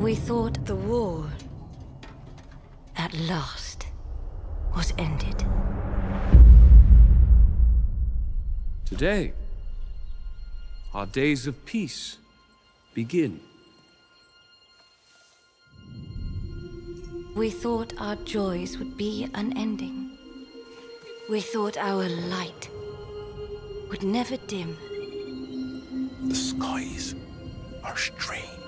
We thought the war, at last, was ended. Today, our days of peace begin. We thought our joys would be unending. We thought our light would never dim. The skies are strange.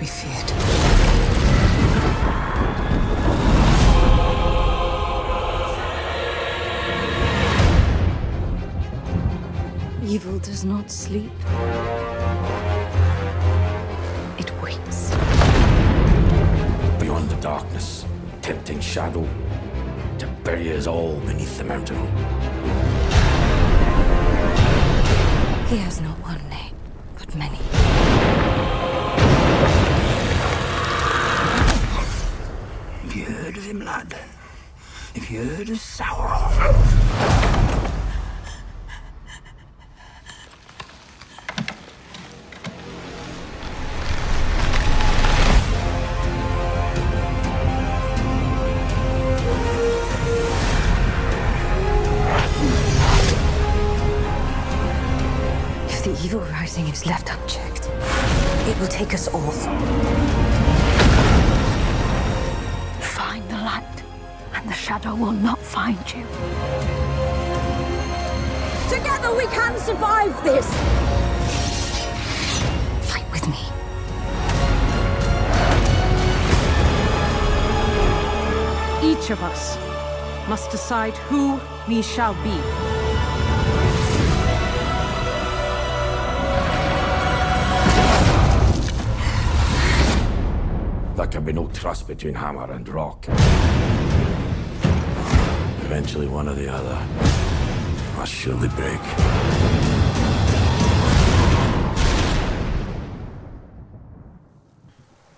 We feared. Evil does not sleep. It waits. Beyond the darkness, tempting shadow to bury us all beneath the mountain. He has not one name, but many. Him, lad? Have you heard of Sauron? Together we can survive this! Fight with me. Each of us must decide who we shall be. There can be no trust between hammer and rock. Eventually, one or the other must surely break.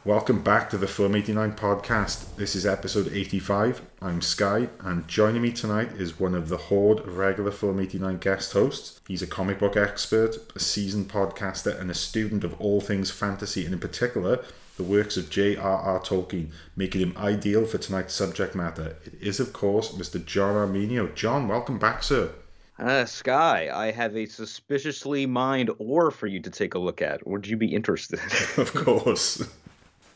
Welcome back to the Film 89 podcast. This is episode 85. I'm Skye, and joining me tonight is one of the horde of regular Film 89 guest hosts. He's a comic book expert, a seasoned podcaster, and a student of all things fantasy, and in particular, the works of J.R.R. Tolkien, making him ideal for tonight's subject matter. It is, of course, Mr. John Arminio. John, welcome back, sir. Uh, Skye, I have a suspiciously mined ore for you to take a look at. Would you be interested? Of course.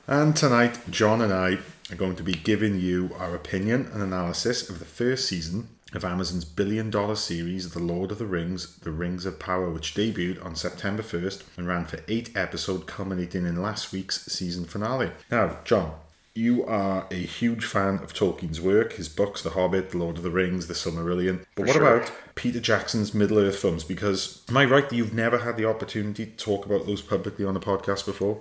And tonight, John and I are going to be giving you our opinion and analysis of the first season of Amazon's billion dollar series, The Lord of the Rings, The Rings of Power, which debuted on September 1st and ran for eight episodes, culminating in last week's season finale. Now, John, you are a huge fan of Tolkien's work, his books, The Hobbit, The Lord of the Rings, The Silmarillion. But what sure. about Peter Jackson's Middle Earth films? Because am I right that you've never had the opportunity to talk about those publicly on the podcast before?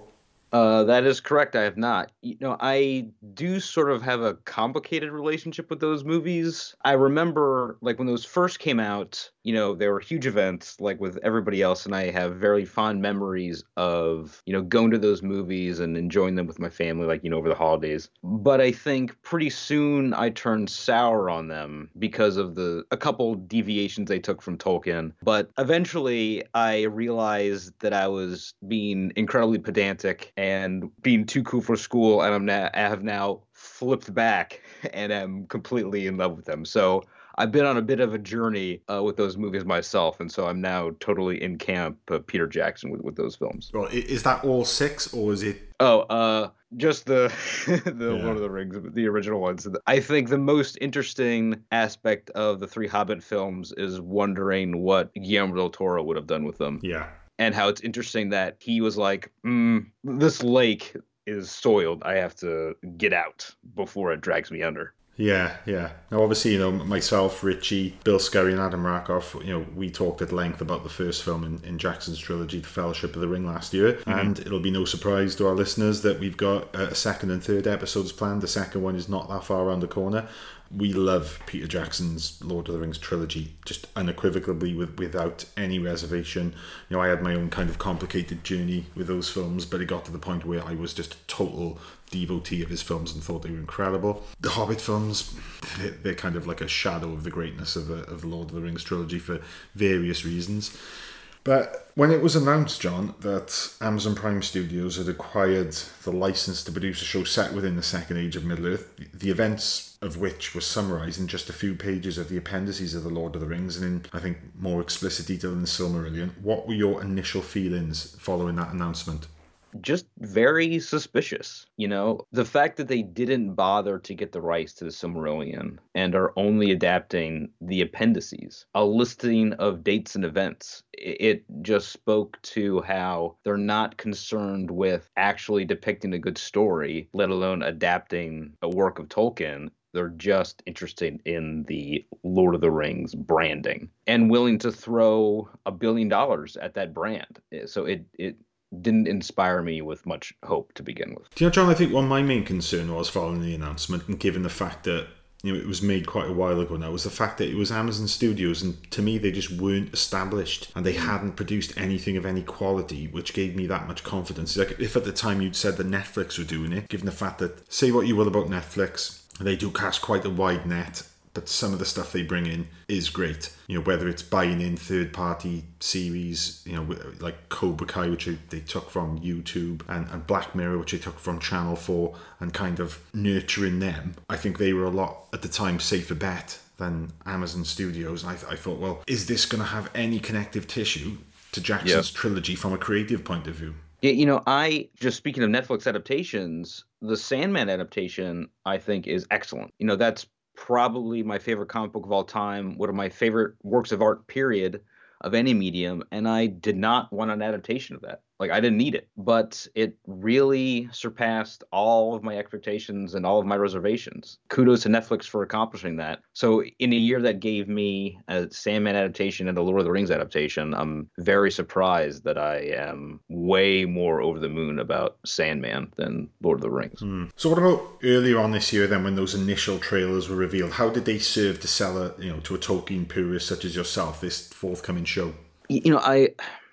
Uh, that is correct. I have not. You know, I do sort of have a complicated relationship with those movies. I remember, like, when those first came out, you know, they were huge events, like with everybody else, and I have very fond memories of, you know, going to those movies and enjoying them with my family, like, you know, over the holidays. But I think pretty soon I turned sour on them because of the a couple deviations they took from Tolkien. But eventually I realized that I was being incredibly pedantic and being too cool for school, and I'm now I have now flipped back and am completely in love with them. So I've been on a bit of a journey uh, with those movies myself, and so I'm now totally in camp uh, Peter Jackson with, with those films. Well, is that all six, or is it? Oh, uh, just the the Yeah. Lord of the Rings, the original ones. I think the most interesting aspect of the three Hobbit films is wondering what Guillermo del Toro would have done with them, Yeah, and how it's interesting that he was like, mm, "This lake is soiled. I have to get out before it drags me under." yeah, yeah. Now, obviously, you know, myself, Richie, Bill Scurry, and Adam Rakoff, you know, we talked at length about the first film in, in Jackson's trilogy, The Fellowship of the Ring, last year, and it'll be no surprise to our listeners that we've got uh, a second and third episodes planned. The second one is not that far around the corner. We love Peter Jackson's Lord of the Rings trilogy, just unequivocally, with, without any reservation. You know, I had my own kind of complicated journey with those films, but it got to the point where I was just a total devotee of his films and thought they were incredible. The Hobbit films, they're, kind of like a shadow of the greatness of the, of the Lord of the Rings trilogy for various reasons. But when it was announced, John, that Amazon Prime Studios had acquired the license to produce a show set within the Second Age of Middle Earth, the events of which were summarised in just a few pages of the appendices of The Lord of the Rings and in, I think, more explicit detail than Silmarillion, what were your initial feelings following that announcement? Just very suspicious. You know, the fact that they didn't bother to get the rights to the Silmarillion and are only adapting the appendices, a listing of dates and events. It just spoke to how they're not concerned with actually depicting a good story, let alone adapting a work of Tolkien they're just interested in the Lord of the Rings branding and willing to throw a billion dollars at that brand. So it it didn't inspire me with much hope to begin with. Do you know, John? I think one of my main concern was following the announcement, and given the fact that you know it was made quite a while ago now, was the fact that it was Amazon Studios, and to me they just weren't established, and they mm. hadn't produced anything of any quality, which gave me that much confidence. Like if at the time you'd said that Netflix were doing it, given the fact that say what you will about Netflix, they do cast quite a wide net but some of the stuff they bring in is great. You know, whether it's buying in third party series, you know, like Cobra Kai, which they took from YouTube, and, and Black Mirror, which they took from Channel 4, and kind of nurturing them. I think they were a lot, at the time, safer bet than Amazon Studios. I, I thought, well, is this going to have any connective tissue to Jackson's yep. trilogy from a creative point of view? Yeah, you know, I just speaking of Netflix adaptations, the Sandman adaptation I think is excellent. You know, that's probably my favorite comic book of all time, one of my favorite works of art, period, of any medium. And I did not want an adaptation of that. Like I didn't need it, but it really surpassed all of my expectations and all of my reservations. Kudos to Netflix for accomplishing that. So in a year that gave me a Sandman adaptation and a Lord of the Rings adaptation, I'm very surprised that I am way more over the moon about Sandman than Lord of the Rings. Hmm. So what about earlier on this year then when those initial trailers were revealed? How did they serve to sell a, you know, to a Tolkien purist such as yourself this forthcoming show? You know, I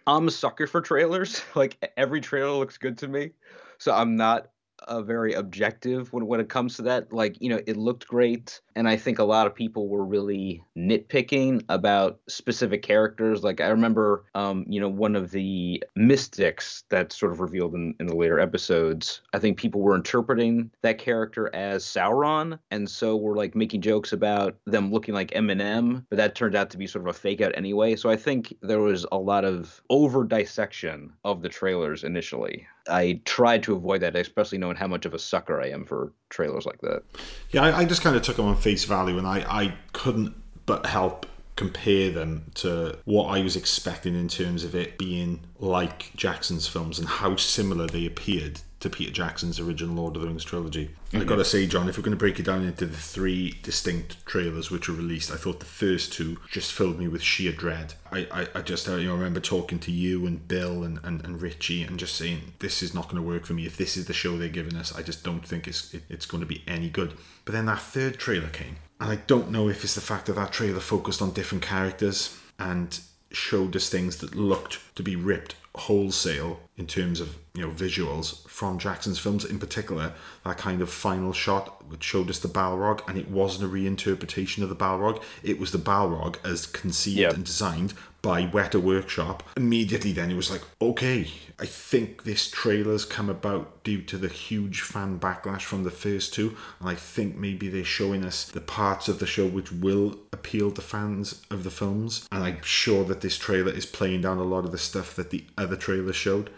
I'm a sucker for trailers. Like every trailer looks good to me. So I'm not a very objective when, when it comes to that. Like, you know, it looked great. And I think a lot of people were really nitpicking about specific characters. Like, I remember, um, you know, one of the mystics that's sort of revealed in, in the later episodes. I think people were interpreting that character as Sauron. And so we're like making jokes about them looking like Eminem, but that turned out to be sort of a fake out anyway. So I think there was a lot of over dissection of the trailers initially. I tried to avoid that, especially knowing how much of a sucker I am for trailers like that. Yeah, I, I just kind of took them on face value, and I, I couldn't but help compare them to what I was expecting in terms of it being like Jackson's films and how similar they appeared to Peter Jackson's original Lord of the Rings trilogy. Mm-hmm. I gotta say, John, if we're going to break it down into the three distinct trailers which were released, I thought the first two just filled me with sheer dread. I, I, I just you know, remember talking to you and Bill and, and, and Richie and just saying, this is not going to work for me. If this is the show they're giving us, I just don't think it's, it, it's going to be any good. But then that third trailer came, and I don't know if it's the fact that that trailer focused on different characters and showed us things that looked to be ripped wholesale in terms of you know visuals from Jackson's films. In particular that kind of final shot which showed us the Balrog and it wasn't a reinterpretation of the Balrog. It was the Balrog as conceived yep. and designed by Weta Workshop. Immediately then it was like okay I think this trailer's come about due to the huge fan backlash from the first two and I think maybe they're showing us the parts of the show which will appeal to fans of the films. And I'm sure that this trailer is playing down a lot of the stuff that the other trailers showed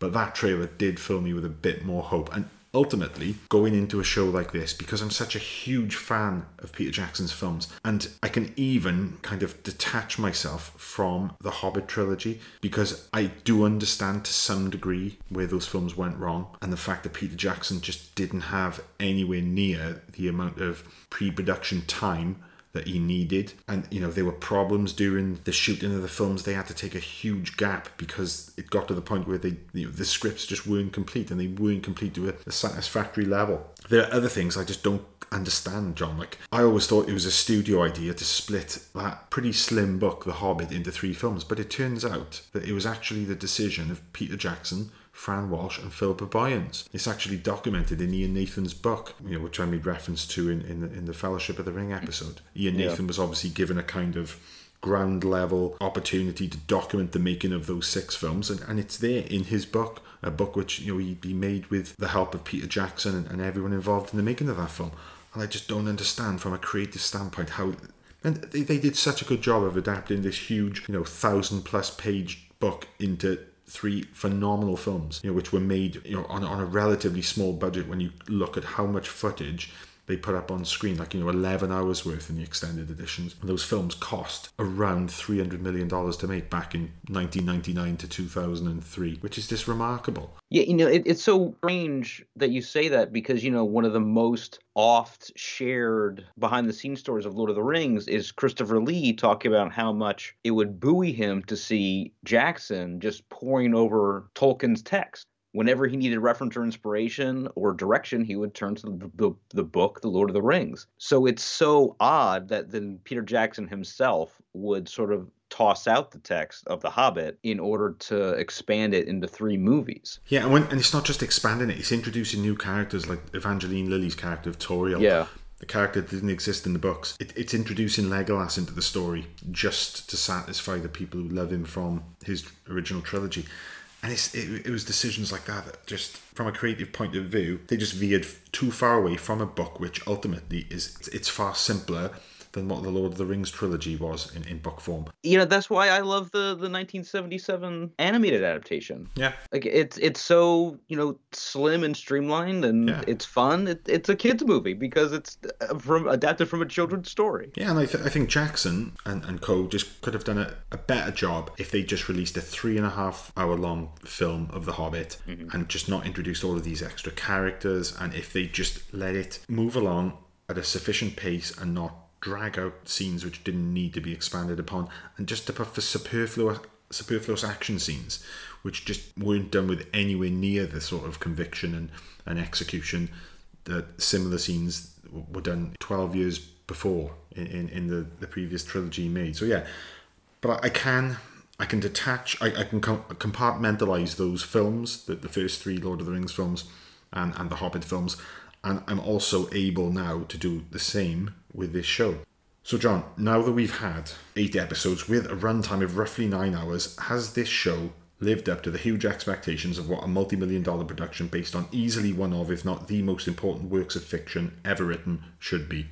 but that trailer did fill me with a bit more hope. And ultimately, going into a show like this, because I'm such a huge fan of Peter Jackson's films, and I can even kind of detach myself from the Hobbit trilogy because I do understand to some degree where those films went wrong, and the fact that Peter Jackson just didn't have anywhere near the amount of pre production time that he needed. And, you know, there were problems during the shooting of the films. They had to take a huge gap because it got to the point where they you know, the scripts just weren't complete and they weren't complete to a, a satisfactory level. There are other things I just don't understand, John. Like, I always thought it was a studio idea to split that pretty slim book, The Hobbit, into three films, but it turns out that it was actually the decision of Peter Jackson Fran Walsh and Philippa Boyens. It's actually documented in Ian Nathan's book, you know, which I made reference to in, in, the, in the Fellowship of the Ring episode. Ian Yeah. Nathan was obviously given a kind of ground level opportunity to document the making of those six films and, and it's there in his book a book which you know he, he made with the help of Peter Jackson and, and everyone involved in the making of that film and I just don't understand from a creative standpoint how and they, they did such a good job of adapting this huge you know thousand plus page book into three phenomenal films you know which were made you know on, on a relatively small budget when you look at how much footage they put up on screen, like you know, eleven hours worth in the extended editions. And those films cost around three hundred million dollars to make back in nineteen ninety nine to two thousand and three, which is just remarkable. Yeah, you know, it, it's so strange that you say that because, you know, one of the most oft shared behind the scenes stories of Lord of the Rings is Christopher Lee talking about how much it would buoy him to see Jackson just pouring over Tolkien's text. Whenever he needed reference or inspiration or direction, he would turn to the, the, the book, The Lord of the Rings. So it's so odd that then Peter Jackson himself would sort of toss out the text of The Hobbit in order to expand it into three movies. Yeah, and when and it's not just expanding it; it's introducing new characters like Evangeline Lilly's character of Tauriel. Yeah. The character that didn't exist in the books. It, it's introducing Legolas into the story just to satisfy the people who love him from his original trilogy. And it, it was decisions like that that just, from a creative point of view, they just veered too far away from a book which ultimately is it's far simpler than what the Lord of the Rings trilogy was in, in book form. you know that's why I love the the 1977 animated adaptation. Yeah. Like it's it's so you know slim and streamlined and Yeah. it's fun. It, it's a kids movie because it's uh, from adapted from a children's story. Yeah, and I, th- I think Jackson and, and Co. just could have done a, a better job if they just released a three and a half hour long film of The Hobbit and just not introduced all of these extra characters, and if they just let it move along at a sufficient pace and not drag out scenes which didn't need to be expanded upon, and just to put for superfluous superfluous action scenes which just weren't done with anywhere near the sort of conviction and, and execution that similar scenes were done 12 years before in, in, in the, the previous trilogy made. So yeah, but I, can I can detach I, I can com- compartmentalize those films, the, the first three Lord of the Rings films and, and the Hobbit films, and I'm also able now to do the same with this show. So, John, now that we've had eight episodes with a runtime of roughly nine hours, has this show lived up to the huge expectations of what a multi million dollar production based on easily one of, if not the most important works of fiction ever written should be?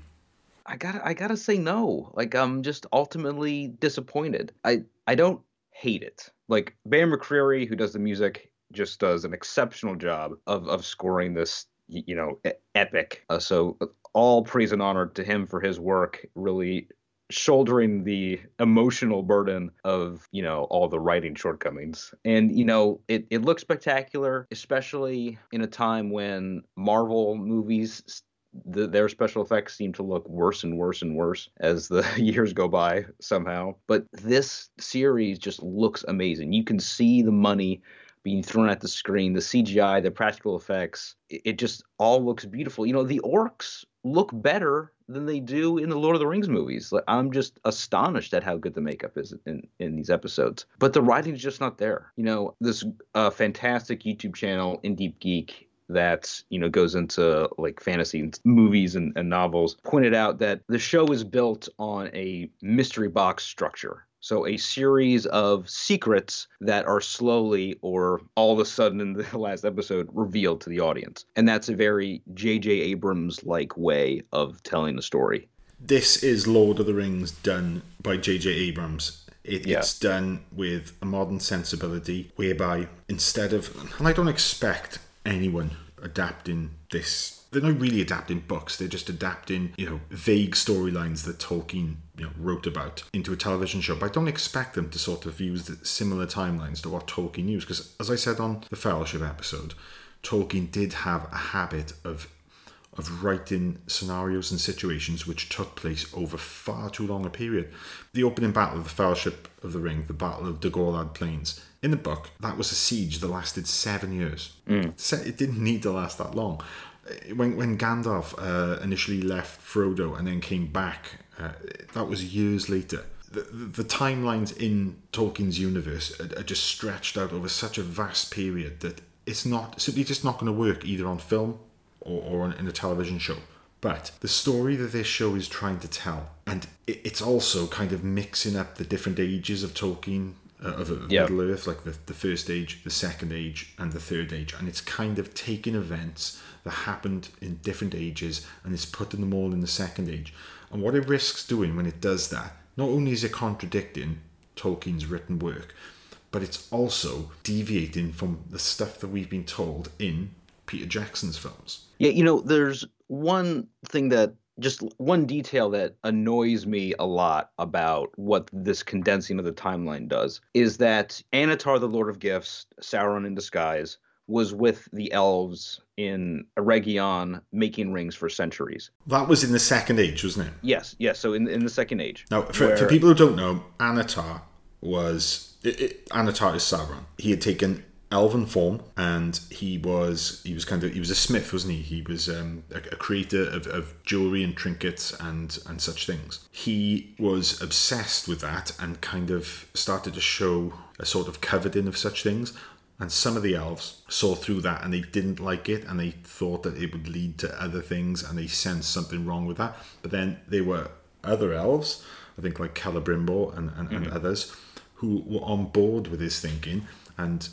I gotta I gotta say no. Like I'm just ultimately disappointed. I I don't hate it. Like Bear McCreary, who does the music, just does an exceptional job of of scoring this you know epic. Uh, so all praise and honor to him for his work. Really shouldering the emotional burden of you know all the writing shortcomings and you know it, it looks spectacular especially in a time when marvel movies the, their special effects seem to look worse and worse and worse as the years go by somehow. But this series just looks amazing. You can see the money being thrown at the screen, the CGI, the practical effects. It, it just all looks beautiful. You know, the orcs look better than they do in the Lord of the Rings movies. Like I'm just astonished at how good the makeup is in, in these episodes. But the writing's just not there. You know, this uh, fantastic YouTube channel, In Deep Geek, that you know goes into like fantasy and movies and, and novels pointed out that the show is built on a mystery box structure so a series of secrets that are slowly or all of a sudden in the last episode revealed to the audience and that's a very jj abrams like way of telling the story This is Lord of the Rings done by J.J. Abrams. It, Yeah. It's done with a modern sensibility, whereby instead of, and I don't expect anyone adapting this. They're not really adapting books. They're just adapting, you know, vague storylines that Tolkien, you know, wrote about into a television show. But I don't expect them to sort of use the similar timelines to what Tolkien used, because as I said on the Fellowship episode, Tolkien did have a habit of of writing scenarios and situations which took place over far too long a period. The opening battle of the Fellowship of the Ring, the Battle of the Dagorlad Plains, in the book, that was a siege that lasted seven years. Se- It didn't need to last that long. Uh, When, when Gandalf uh, initially left Frodo and then came back, uh, that was years later. The, the, the timelines in Tolkien's universe are, are just stretched out over such a vast period that it's not simply just not going to work either on film or, or on, in a television show. But the story that this show is trying to tell, and it, it's also kind of mixing up the different ages of Tolkien, uh, of, of Yep. Middle Earth, like the, the first age, the second age, and the third age. And it's kind of taking events that happened in different ages and it's putting them all in the second age. And what it risks doing when it does that, not only is it contradicting Tolkien's written work, but it's also deviating from the stuff that we've been told in Peter Jackson's films. Yeah, you know, there's one thing that just one detail that annoys me a lot about what this condensing of the timeline does is that Annatar, the Lord of Gifts, Sauron in disguise, was with the elves in Eregion making rings for centuries. That was in the second age, wasn't it? Yes, yes. So in in the Second Age. Now, for, for people who don't know, Annatar was it, it, Annatar is Sauron. He had taken elven form, and he was he was kind of he was a smith, wasn't he? He was um, a, a creator of, of jewelry and trinkets and and such things. He was obsessed with that and kind of started to show a sort of coveting of such things. And some of the elves saw through that and they didn't like it and they thought that it would lead to other things and they sensed something wrong with that. But then there were other elves, I think like Celebrimbor and, and, and mm-hmm. others, who were on board with his thinking and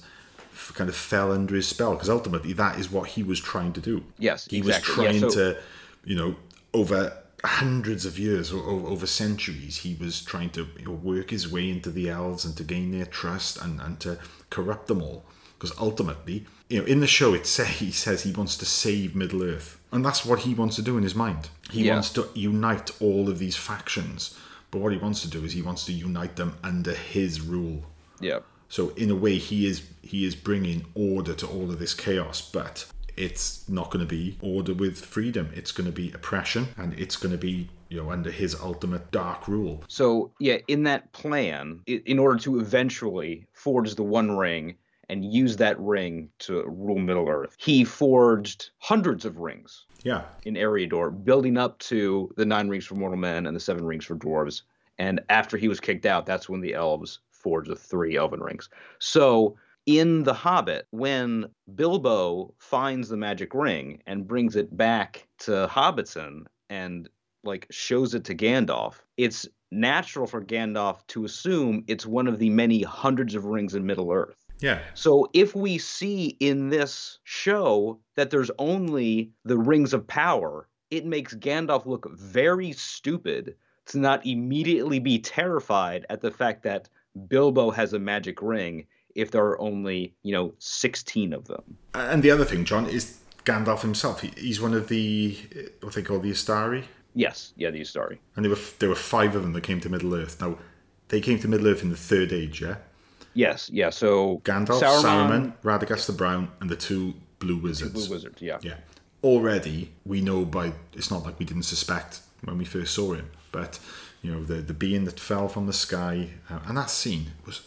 f- kind of fell under his spell because ultimately that is what he was trying to do. Yes, he exactly. was Yeah, trying so- to, you know, over hundreds of years or over centuries, he was trying to work his way into the elves and to gain their trust and, and to corrupt them all. Because ultimately, you know, in the show, it say he says he wants to save Middle Earth, and that's what he wants to do in his mind. He Yeah. wants to unite all of these factions, but what he wants to do is he wants to unite them under his rule. Yeah. So in a way, he is he is bringing order to all of this chaos, but it's not going to be order with freedom. It's going to be oppression, and it's going to be you know under his ultimate dark rule. So yeah, in that plan, in order to eventually forge the One Ring and use that ring to rule Middle Earth, he forged hundreds of rings Yeah, in Eriador, building up to the nine rings for mortal men and the seven rings for dwarves. And after he was kicked out, that's when the elves forged the three elven rings. So in The Hobbit, when Bilbo finds the magic ring and brings it back to Hobbiton and like shows it to Gandalf, it's natural for Gandalf to assume it's one of the many hundreds of rings in Middle Earth. Yeah, So if we see in this show that there's only the rings of power, it makes Gandalf look very stupid to not immediately be terrified at the fact that Bilbo has a magic ring if there are only, you know, 16 of them. and the other thing, John, is Gandalf himself. He, he's one of the what they call the Istari, Yes, yeah, the story. and there were there were five of them that came to Middle Earth. Now they came to Middle Earth in the Third Age, yeah. Yes, yeah, so Gandalf, Saruman, Radagast the Brown, and the two Blue Wizards. Blue Wizards, yeah. Yeah. Already, we know by it's not like we didn't suspect when we first saw him, but you know the the being that fell from the sky, uh, and that scene was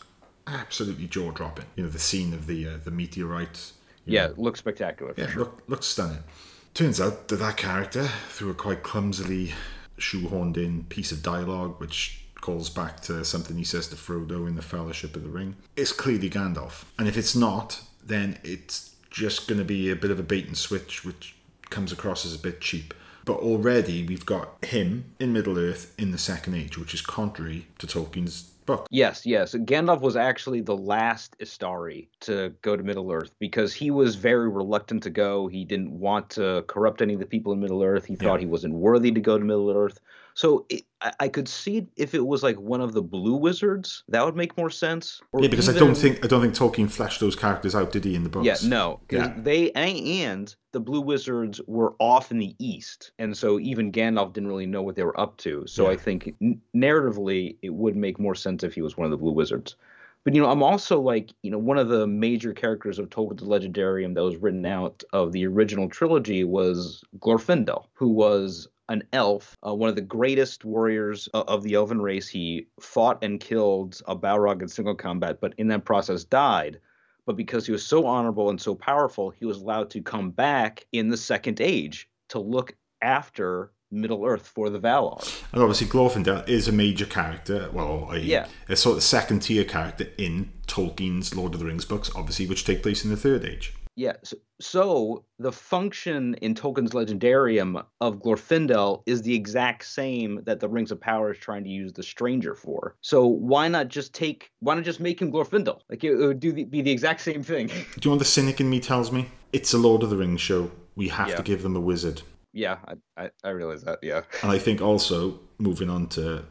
absolutely jaw dropping. You know the scene of the uh, the meteorite. Yeah, know. it looks spectacular yeah, sure. look looks stunning. Turns out that that character, through a quite clumsily shoehorned in piece of dialogue, which calls back to something he says to Frodo in the Fellowship of the Ring, It's clearly Gandalf. And if it's not, then it's just going to be a bit of a bait and switch, which comes across as a bit cheap. But already we've got him in Middle Earth in the Second Age, which is contrary to Tolkien's book. Yes, yes. Gandalf was actually the last Istari to go to Middle Earth because he was very reluctant to go. He didn't want to corrupt any of the people in Middle Earth. He thought he wasn't worthy to go to Middle Earth. So it, I, I could see if it was like one of the Blue Wizards, that would make more sense. Or Yeah, because I don't think I don't think Tolkien fleshed those characters out, did he, in the books? Yeah, no, Yeah. they and, the Blue Wizards were off in the east, and so even Gandalf didn't really know what they were up to. So I think n- narratively, it would make more sense if he was one of the Blue Wizards. But you know, I'm also like, you know, one of the major characters of Tolkien's Legendarium that was written out of the original trilogy was Glorfindel, who was an elf, uh, one of the greatest warriors o- of the elven race. He fought and killed a Balrog in single combat, but in that process died but because he was so honorable and so powerful, he was allowed to come back in the Second Age to look after Middle Earth for the Valar. And obviously, Glorfindel is a major character, well, a, Yeah. a sort of second tier character in Tolkien's Lord of the Rings books, obviously, which take place in the Third Age. Yeah. So, so the function in Tolkien's Legendarium of Glorfindel is the exact same that the Rings of Power is trying to use the Stranger for. So why not just take? Why not just make him Glorfindel? Like it, would do the, be the exact same thing. Do you know what the cynic in me tells me? It's a Lord of the Rings show. We have Yeah. to give them a wizard. yeah, I, I I realize that. Yeah. And I think also moving on to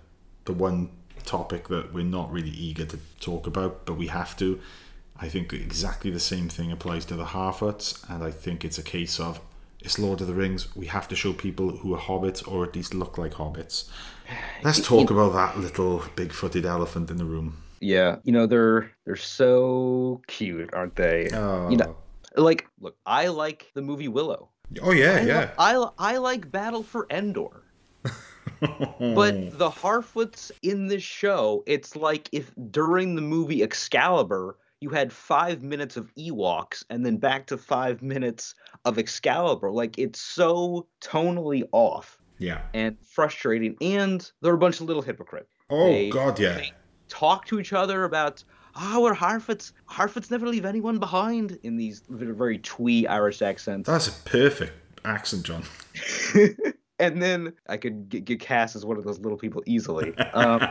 the one topic that we're not really eager to talk about, but we have to. I think exactly the same thing applies to the Harfoots, and I think it's a case of it's Lord of the Rings. We have to show people who are hobbits or at least look like hobbits. Let's talk about that little big-footed elephant in the room. Yeah. You know they're they're so cute, aren't they? Oh, You know, oh. like look, I like the movie Willow. oh yeah, I, yeah. I, I like Battle for Endor. but the Harfoots in this show, it's like if during the movie Excalibur, you had five minutes of Ewoks and then back to five minutes of Excalibur. Like it's so tonally off yeah. and frustrating. And they're a bunch of little hypocrites. Oh They- God, yeah. they talk to each other about oh we're Harfoots. Harfoots never leave anyone behind in these very, very twee Irish accents. That's a perfect accent, John. and then I could get, get cast as one of those little people easily. Um,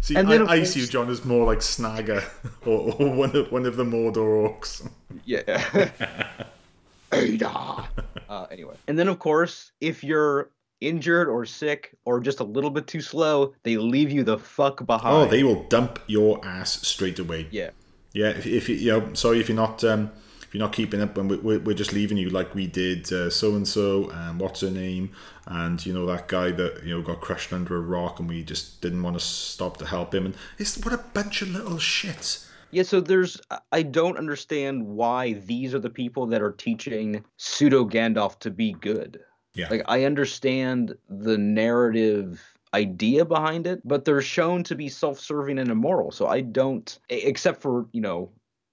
See, And then, I, I course- see you, John, as more like Snagger or, or one of one of the Mordor orcs. yeah. Adar. Uh, anyway, and then of course, if you're injured or sick or just a little bit too slow, they leave you the fuck behind. Oh, they will dump your ass straight away. yeah. Yeah, if, if you, you know, sorry if you're not um, if you're not keeping up, and we're, we're just leaving you like we did so and so, and what's her name, and you know that guy that you know got crushed under a rock, and we just didn't want to stop to help him, and it's what a bunch of little shits. Yeah, so there's I- don't understand why these are the people that are teaching pseudo Gandalf to be good. Yeah, Like I understand the narrative idea behind it, but they're shown to be self-serving and immoral. So I don't except for, you know,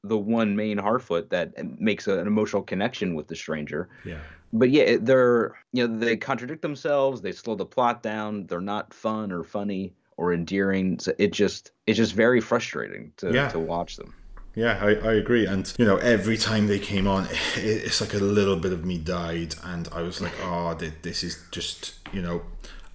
the one main Harfoot that makes an emotional connection with the stranger. yeah. But yeah, they're you know, they contradict themselves, they slow the plot down, they're not fun or funny or endearing. So it just it's just very frustrating to Yeah. to watch them. Yeah, I, I agree. And, you know, every time they came on, it, it's like a little bit of me died. And I was like, ah, oh, th- this is just, you know,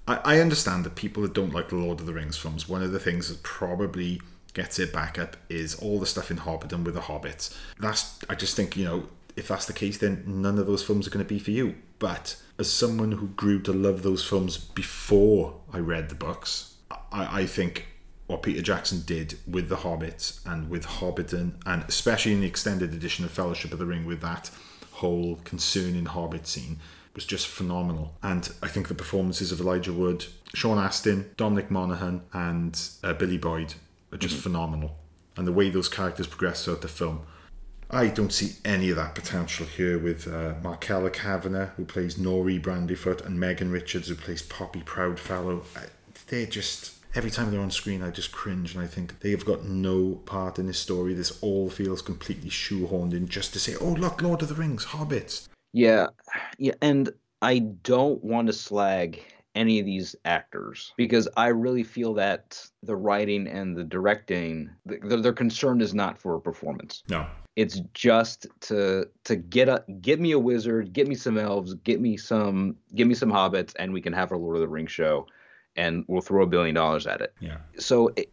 I, I understand that people that don't like the Lord of the Rings films, one of the things that probably gets it back up is all the stuff in Hobbiton with the Hobbits. That's, I just think, you know, if that's the case, then none of those films are going to be for you. But as someone who grew to love those films before I read the books, I, I think what Peter Jackson did with the Hobbits and with Hobbiton, and especially in the extended edition of Fellowship of the Ring with that whole concerning Hobbit scene, was just phenomenal. And I think the performances of Elijah Wood, Sean Astin, Dominic Monaghan, and uh, Billy Boyd are just phenomenal. And the way those characters progress throughout the film. I don't see any of that potential here with uh, Markella Kavenagh, who plays Nori Brandyfoot, and Megan Richards, who plays Poppy Proudfellow. I- They're just every time they're on screen, I just cringe and I think they have got no part in this story. This all feels completely shoehorned in just to say, "Oh, look, Lord of the Rings, hobbits." Yeah, yeah, and I don't want to slag any of these actors because I really feel that the writing and the directing, th- their, their concern is not for a performance. No, It's just to to get a get me a wizard, get me some elves, get me some get me some hobbits, and we can have our Lord of the Rings show, and we'll throw a billion dollars at it. yeah, So it,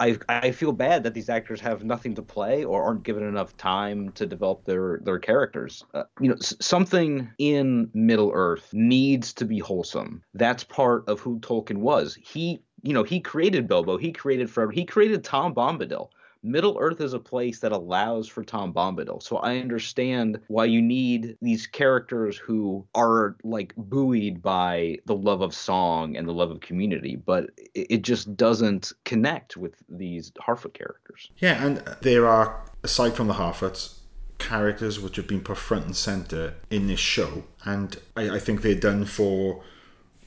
I I feel bad that these actors have nothing to play or aren't given enough time to develop their their characters. Uh, you know, s- something in Middle Earth needs to be wholesome. That's part of who Tolkien was. He you know he created Bilbo. He created Frodo. He created Tom Bombadil. Middle Earth is a place that allows for Tom Bombadil. So I understand why you need these characters who are like buoyed by the love of song and the love of community, but it, just doesn't connect with these Harfoot characters. yeah. And there are, aside from the Harfoots, characters which have been put front and center in this show, and I, I think they're done for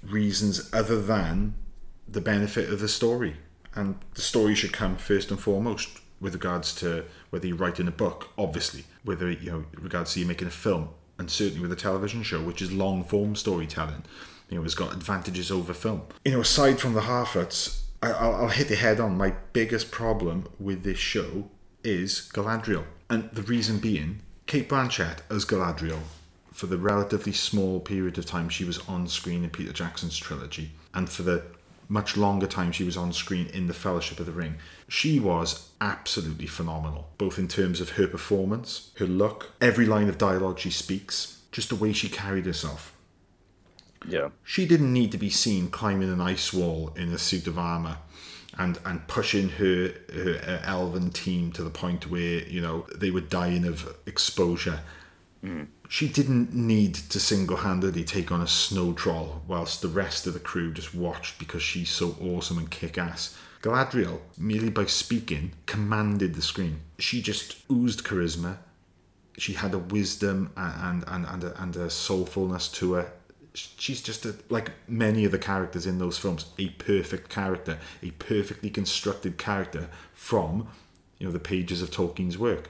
reasons other than the benefit of the story. And the story should come first and foremost with regards to whether you're writing a book, obviously, whether you know, regards to you making a film, and certainly with a television show, which is long form storytelling, you know, has got advantages over film. You know, aside from the Harfoots, I, I'll, I'll hit the head on. My biggest problem with this show is Galadriel. And the reason being, Cate Blanchett as Galadriel, for the relatively small period of time she was on screen in Peter Jackson's trilogy, and for the much longer time she was on screen in The Fellowship of the Ring, she was absolutely phenomenal, both in terms of her performance, her look, every line of dialogue she speaks, just the way she carried herself. Yeah. She didn't need to be seen climbing an ice wall in a suit of armor and and pushing her, her, her elven team to the point where you know they were dying of exposure. She didn't need to single-handedly take on a snow troll whilst the rest of the crew just watched because she's so awesome and kick-ass. Galadriel, merely by speaking, commanded the screen. She just oozed charisma. She had a wisdom and and and a, and a soulfulness to her she's just a, like many of the characters in those films a perfect character a perfectly constructed character from you know the pages of tolkien's work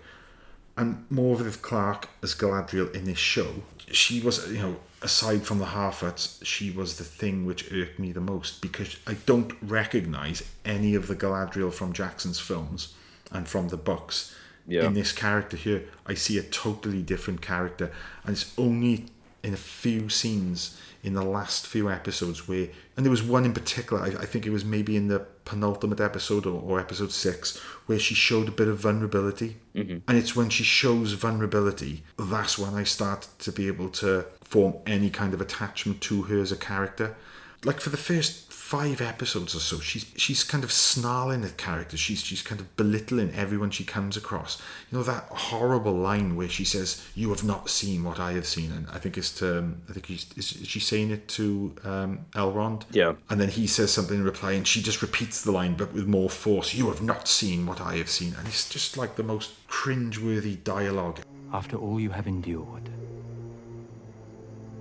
and Morfydd Clark as Galadriel in this show she was you know aside from the Harfoots she was the thing which irked me the most because I don't recognize any of the Galadriel from Jackson's films and from the books Yeah. in this character here I see a totally different character and it's only in a few scenes in the last few episodes where and there was one in particular I, I think it was maybe in the penultimate episode or, or episode six where she showed a bit of vulnerability. Mm-hmm. And it's when she shows vulnerability that's when I start to be able to form any kind of attachment to her as a character. Like for the first five episodes or so she's she's kind of snarling at characters. She's she's kind of belittling everyone she comes across. You know that horrible line where she says you have not seen what i have seen and i think it's to um, i think he's is, is she saying it to um elrond? Yeah. and then he says something in reply and she just repeats the line but with more force you have not seen what i have seen. And it's just like the most cringe-worthy dialogue. After all you have endured,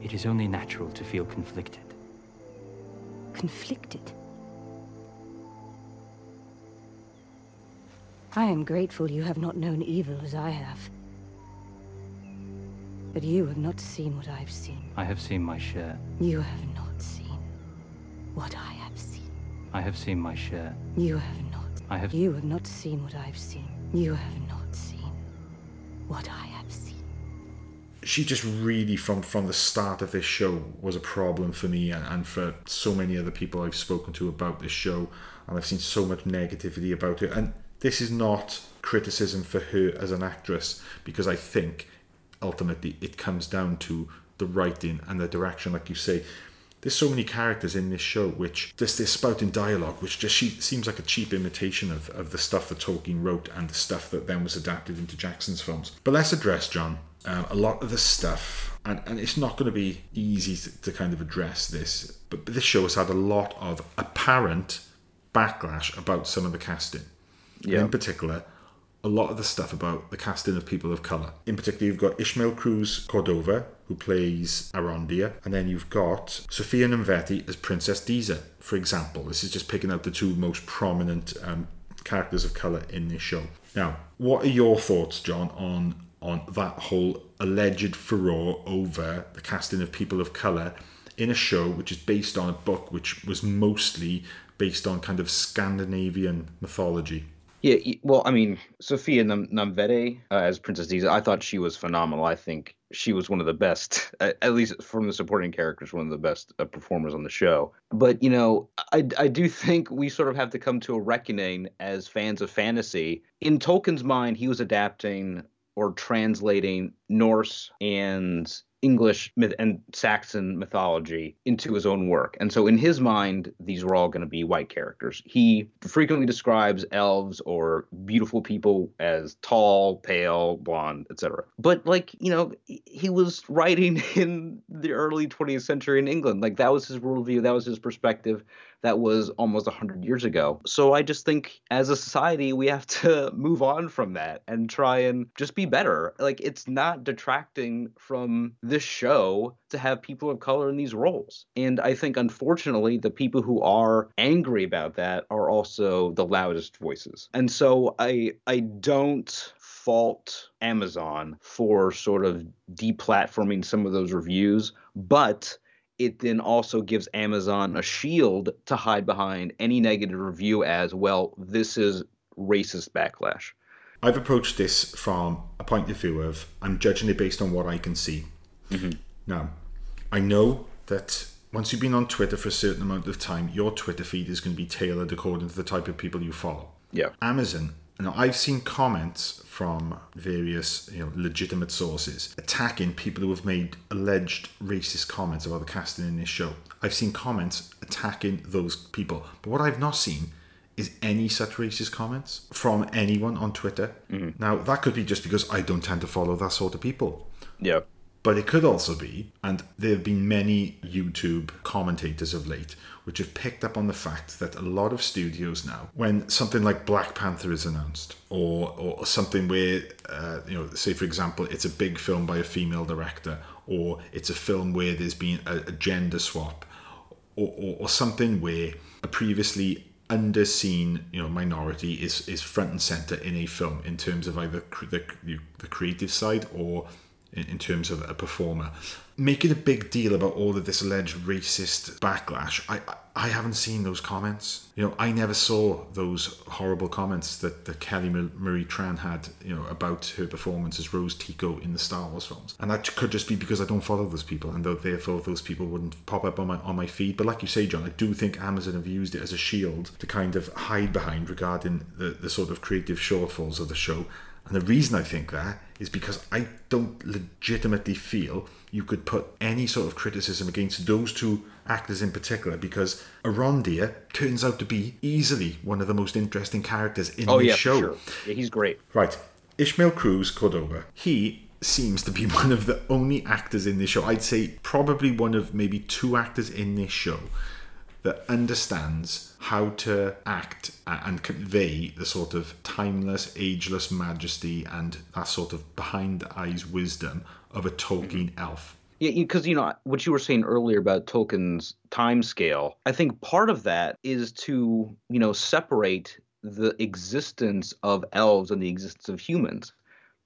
it is only natural to feel conflicted. Conflicted. I am grateful you have not known evil as I have. But you have not seen what I've seen. I have seen my share. You have not seen what I have seen. I have seen my share. You have not. I have- You have not seen what I've seen. You have not seen what I have seen. She just really from from the start of this show was a problem for me and, and for so many other people I've spoken to about this show and I've seen so much negativity about it. And this is not criticism for her as an actress because I think ultimately it comes down to the writing and the direction like you say. There's so many characters in this show which just this spouting dialogue which just she, seems like a cheap imitation of, of the stuff that Tolkien wrote and the stuff that then was adapted into Jackson's films. But let's address John um, a lot of the stuff and, and it's not going to be easy to, to kind of address this but this show has had a lot of apparent backlash about some of the casting Yeah. in particular a lot of the stuff about the casting of people of colour. In particular, you've got Ismael Cruz Córdova, who plays Arondir, and then you've got Sophia Nomvete as Princess Disa, for example. This is just picking out the two most prominent um, characters of colour in this show. Now, what are your thoughts, John, on on that whole alleged furore over the casting of people of colour in a show which is based on a book which was mostly based on kind of Scandinavian mythology? Yeah, well, I mean, Sophia Nam- Nomvete uh, as Princess Disa, I thought she was phenomenal. I think she was one of the best, at at least from the supporting characters, one of the best uh, performers on the show. But, you know, I, I do think we sort of have to come to a reckoning as fans of fantasy. In Tolkien's mind, he was adapting or translating Norse and English myth and Saxon mythology into his own work. And so in his mind, these were all going to be white characters. He frequently describes elves or beautiful people as tall, pale, blonde, etc. But like, you know, he- he was writing in the early 20th century in England. Like that was his worldview, that was his perspective. That was almost 100 years ago. So I just think as a society, we have to move on from that and try and just be better. Like it's not detracting from this show to have people of color in these roles. And I think unfortunately the people who are angry about that are also the loudest voices. And so I I don't fault Amazon for sort of deplatforming some of those reviews, but it then also gives Amazon a shield to hide behind any negative review as well. This is racist backlash. I've approached this from a point of view of I'm judging it based on what I can see. Mm-hmm. Now, I know that once you've been on Twitter for a certain amount of time, your Twitter feed is going to be tailored according to the type of people you follow. Yeah. Amazon. Now, I've seen comments from various, you know, legitimate sources attacking people who have made alleged racist comments about the casting in this show. I've seen comments attacking those people, but what I've not seen is any such racist comments from anyone on Twitter. Mm-hmm. Now, that could be just because I don't tend to follow that sort of people. Yeah. But it could also be, and there have been many YouTube commentators of late which have picked up on the fact that a lot of studios now, when something like Black Panther is announced, or or something where, uh, you know, say for example, it's a big film by a female director, or it's a film where there's been a, a gender swap, or, or, or something where a previously underseen you know minority is is front and center in a film in terms of either the, the creative side or in, in terms of a performer. Making a big deal about all of this alleged racist backlash. I, I haven't seen those comments. You know i never saw those horrible comments that, that kelly marie tran had you know about her performance as rose tico in the star wars films. And that could just be because i don't follow those people and therefore those people wouldn't pop up on my on my feed. But like you say john i do think amazon have used it as a shield to kind of hide behind regarding the, the sort of creative shortfalls of the show and the reason I think that is because I don't legitimately feel you could put any sort of criticism against those two actors in particular because Arondir turns out to be easily one of the most interesting characters in Oh this yeah, show. sure. Yeah, he's great. Right. Ismael Cruz Córdova. He seems to be one of the only actors in this show. I'd say probably one of maybe two actors in this show that understands how to act and convey the sort of timeless, ageless majesty and that sort of behind the eyes wisdom of a Tolkien mm-hmm. elf. Yeah, because you know what you were saying earlier about Tolkien's time scale. I think part of that is to you know separate the existence of elves and the existence of humans,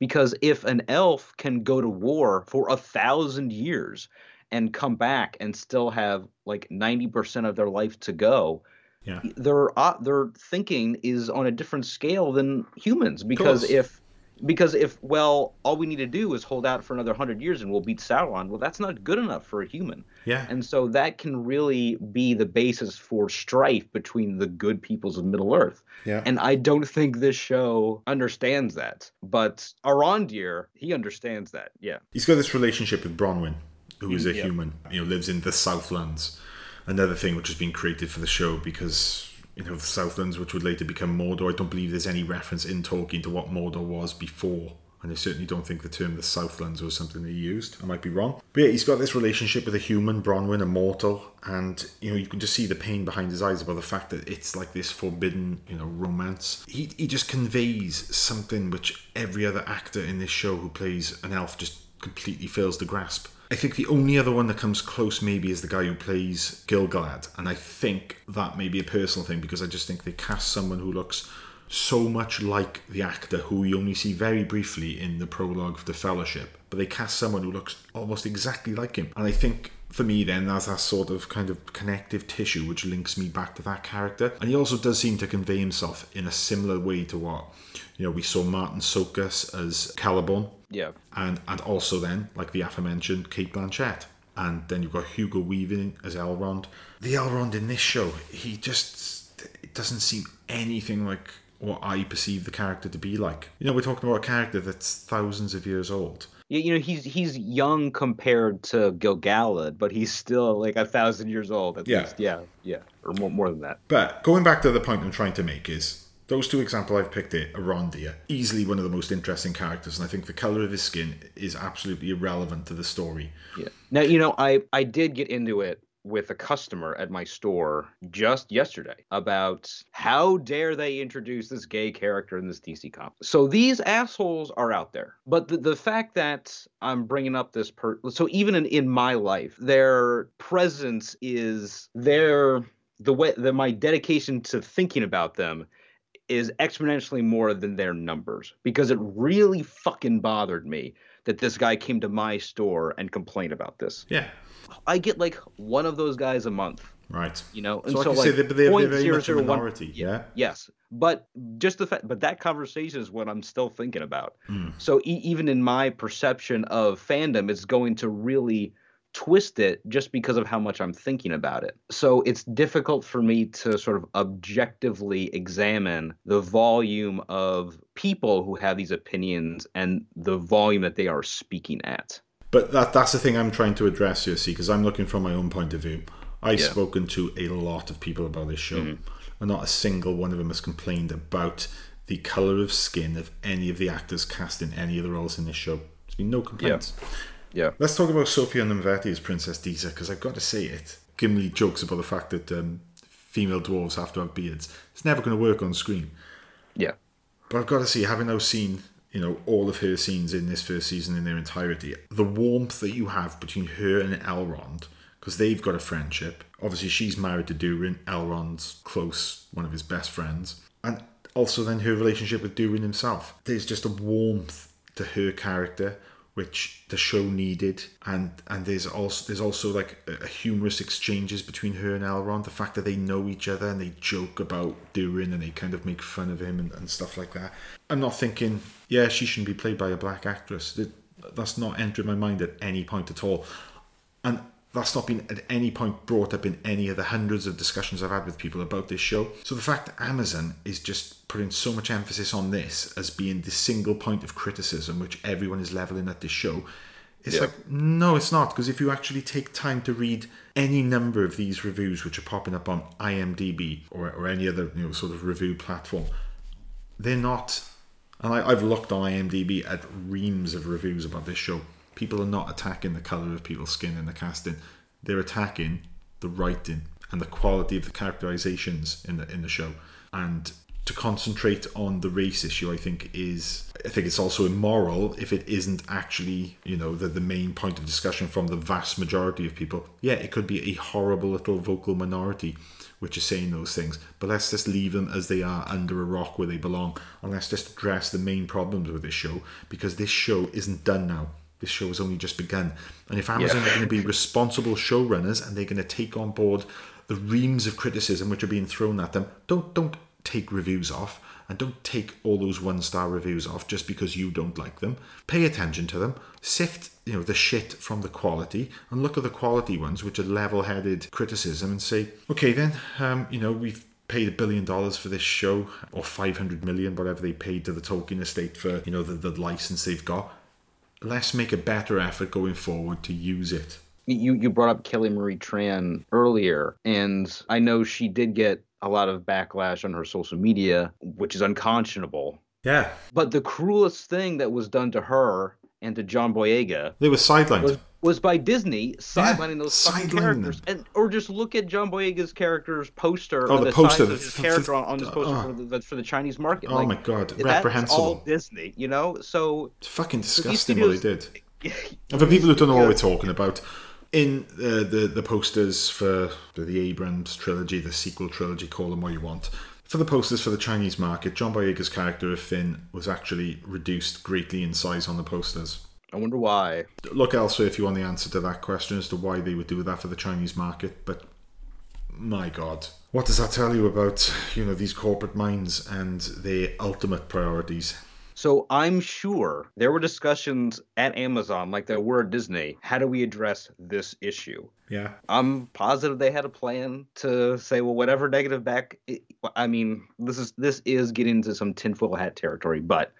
because if an elf can go to war for a thousand years and come back and still have like ninety percent of their life to go, Yeah. their uh, their thinking is on a different scale than humans. Because if because if well, all we need to do is hold out for another hundred years and we'll beat Sauron. Well, that's not good enough for a human. Yeah. And so that can really be the basis for strife between the good peoples of Middle Earth. Yeah. And I don't think this show understands that. But Arondir, he understands that. Yeah. He's got this relationship with Bronwyn, who is a Yeah. human, you know, lives in the Southlands. Another thing which has been created for the show because, you know, the Southlands, which would later become Mordor, I don't believe there's any reference in Tolkien to what Mordor was before. And I certainly don't think the term the Southlands was something they used. I might be wrong. But yeah, he's got this relationship with a human, Bronwyn, a mortal, and you know, you can just see the pain behind his eyes about the fact that it's like this forbidden, you know, romance. He he just conveys something which every other actor in this show who plays an elf just completely fails to grasp. I think the only other one that comes close maybe is the guy who plays Gil-galad, and I think that may be a personal thing because I just think they cast someone who looks so much like the actor who you only see very briefly in the prologue of the Fellowship, but they cast someone who looks almost exactly like him, and I think. For me, then, that's that sort of kind of connective tissue which links me back to that character. And he also does seem to convey himself in a similar way to what, you know, we saw Marton Csokas as Celeborn Yeah. and and also then like the aforementioned Cate Blanchett, and then you've got Hugo Weaving as Elrond. The Elrond in this show, he just it doesn't seem anything like what I perceive the character to be like. You know, we're talking about a character that's thousands of years old. Yeah, you know, he's he's young compared to Gil-galad, but he's still like a thousand years old at Yeah. least. Yeah, yeah. Or more, more than that. But going back to the point I'm trying to make is those two examples I've picked eh, here, Arondir, easily one of the most interesting characters, and I think the color of his skin is absolutely irrelevant to the story. Yeah. Now, you know, I I did get into it with a customer at my store just yesterday about how dare they introduce this gay character in this DC comic. So these assholes are out there. But the, the fact that I'm bringing up this per so even in, in my life, their presence is their the way that my dedication to thinking about them is exponentially more than their numbers because it really fucking bothered me that this guy came to my store and complained about this. Yeah. I get like one of those guys a month. Right. You know, and So, so, like say, like they're, they're, they're very much a one- minority. Yeah. Yes, but just the fact, but that conversation is what I'm still thinking about. Hmm. So e- even in my perception of fandom, it's going to really twist it just because of how much I'm thinking about it. So it's difficult for me to sort of objectively examine the volume of people who have these opinions and the volume that they are speaking at. But that that's the thing I'm trying to address here, see, because I'm looking from my own point of view. I've Yeah. Mm-hmm. spoken to a lot of people about this show, and not a single one of them has complained about the colour of skin of any of the actors cast in any of the roles in this show. There's been no complaints. Yeah. Let's talk about Sophia Nomvete as Princess Disa, because I've got to say it. Gimli jokes about the fact that um, female dwarves have to have beards. It's never going to work on screen. Yeah. But I've got to say, having now seen, you know, all of her scenes in this first season in their entirety, the warmth that you have between her and Elrond, because they've got a friendship. Obviously, she's married to Durin. Elrond's close, one of his best friends, and also then her relationship with Durin himself. There's just a warmth to her character which the show needed. And and there's also there's also like a, a humorous exchanges between her and Elrond. The fact that they know each other and they joke about Durin and they kind of make fun of him and, and stuff like that. I'm not thinking yeah she shouldn't be played by a black actress. That, that's not entering my mind at any point at all. And that's not been at any point brought up in any of the hundreds of discussions I've had with people about this show. So the fact that Amazon is just putting so much emphasis on this as being the single point of criticism which everyone is leveling at this show, it's Yeah. like, no, it's not. Because if you actually take time to read any number of these reviews which are popping up on IMDb or, or any other you know sort of review platform, they're not. And I, I've looked on IMDb at reams of reviews about this show. People are not attacking the colour of people's skin and the casting. They're attacking the writing and the quality of the characterizations in the in the show. And to concentrate on the race issue, I think is I think it's also immoral if it isn't actually you know the the main point of discussion from the vast majority of people. Yeah, it could be a horrible little vocal minority which is saying those things, but let's just leave them as they are under a rock where they belong, and let's just address the main problems with this show because this show isn't done now. This show has only just begun, and if Amazon are going to be responsible showrunners and they're going to take on board the reams of criticism which are being thrown at them, don't don't take reviews off and don't take all those one star reviews off just because you don't like them. Pay attention to them, sift you know the shit from the quality, and look at the quality ones which are level headed criticism and say, okay then, um, you know we've paid a billion dollars for this show or 500 million whatever they paid to the Tolkien estate for you know the, the license they've got let's make a better effort going forward to use it. You you brought up Kelly Marie Tran earlier, and I know she did get a lot of backlash on her social media, which is unconscionable. yeah. But the cruelest thing that was done to her and to John Boyega they were sidelined. was was by Disney sidelining those fucking characters, them. and or just look at John Boyega's character's poster. Oh, or the the, poster, size the of his character f- on, on this poster oh. for, the, for the Chinese market. Oh like, my God, that's reprehensible. all Disney, you know. So it's fucking disgusting what they did And for people who don't know what we're talking about, in uh, the the posters for the, the Abrams trilogy, the sequel trilogy, call them what you want. For the posters for the Chinese market, John Boyega's character of Finn was actually reduced greatly in size on the posters. I wonder why. Look elsewhere if you want the answer to that question as to why they would do that for the Chinese market. But my God, what does that tell you about you know these corporate minds and their ultimate priorities? So I'm sure there were discussions at Amazon, like there were at Disney. How do we address this issue? Yeah, I'm positive they had a plan to say, well, whatever negative back. I mean, this is this is getting into some tinfoil hat territory, but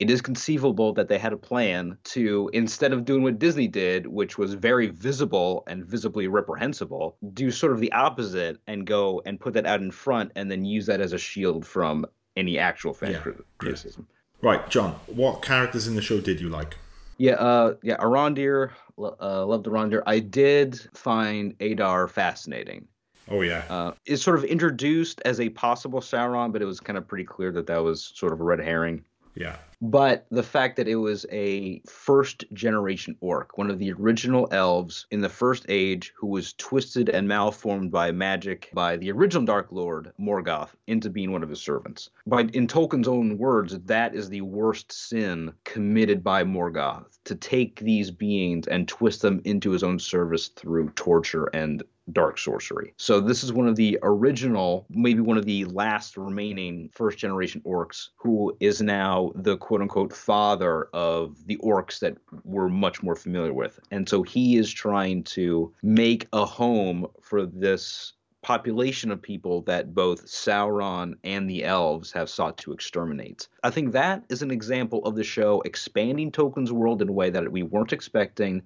it is conceivable that they had a plan to instead of doing what Disney did, which was very visible and visibly reprehensible, do sort of the opposite and go and put that out in front, and then use that as a shield from any actual fan Yeah, crit- criticism. right, John. What characters in the show did you like? Yeah, uh, yeah, Arondir, uh, loved Arondir. I did find Adar fascinating. Oh yeah, Uh, it's sort of introduced as a possible Sauron, but it was kind of pretty clear that that was sort of a red herring. Yeah. But the fact that it was a first generation orc, one of the original elves in the first age, who was twisted and malformed by magic by the original Dark Lord, Morgoth, into being one of his servants. By in Tolkien's own words, that is the worst sin committed by Morgoth, to take these beings and twist them into his own service through torture and dark sorcery. So this is one of the original, maybe one of the last remaining first generation orcs who is now the quote unquote father of the orcs that we're much more familiar with. And so he is trying to make a home for this population of people that both Sauron and the elves have sought to exterminate. I think that is an example of the show expanding Tolkien's world in a way that we weren't expecting,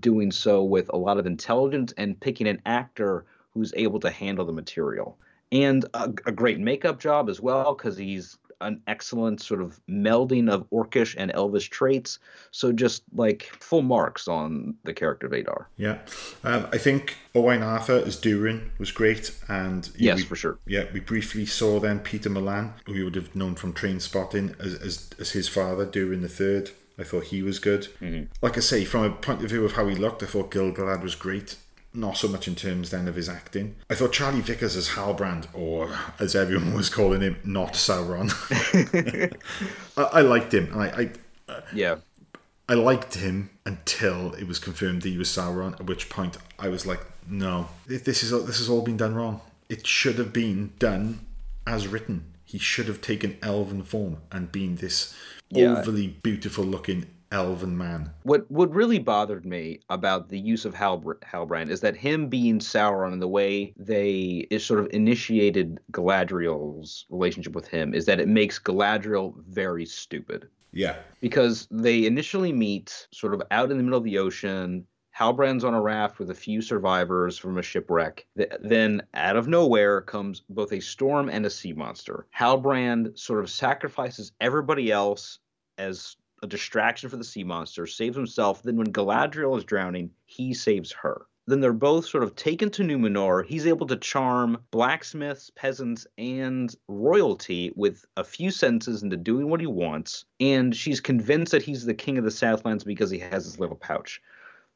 doing so with a lot of intelligence and picking an actor who's able to handle the material. And a, a great makeup job as well, because he's an excellent sort of melding of orcish and elvish traits. So just like full marks on the character of Adar. Yeah, um, I think Owain Arthur as Durin was great, and Yes, we- for sure. Yeah, we briefly saw then Peter Mullan, who you would have known from Trainspotting as as, as his father Durin the Third. I thought he was good. Mm-hmm. Like I say, from a point of view of how he looked, I thought Gil-galad was great. Not so much in terms then of his acting. I thought Charlie Vickers as Halbrand, or as everyone was calling him, not Sauron. I, I liked him, I, I Yeah. I liked him until it was confirmed that he was Sauron. At which point I was like, no, this is this has all been done wrong. It should have been done as written. He should have taken elven form and been this Yeah. overly beautiful looking elven man. What what really bothered me about the use of Halbr- Halbrand is that him being Sauron and the way they is sort of initiated Galadriel's relationship with him is that it makes Galadriel very stupid. Yeah, because they initially meet sort of out in the middle of the ocean. Halbrand's on a raft with a few survivors from a shipwreck. Then, out of nowhere, comes both a storm and a sea monster. Halbrand sort of sacrifices everybody else as a distraction for the sea monster, saves himself. Then, when Galadriel is drowning, he saves her. Then they're both sort of taken to Numenor. He's able to charm blacksmiths, peasants, and royalty with a few sentences into doing what he wants. And she's convinced that he's the king of the Southlands because he has his little pouch.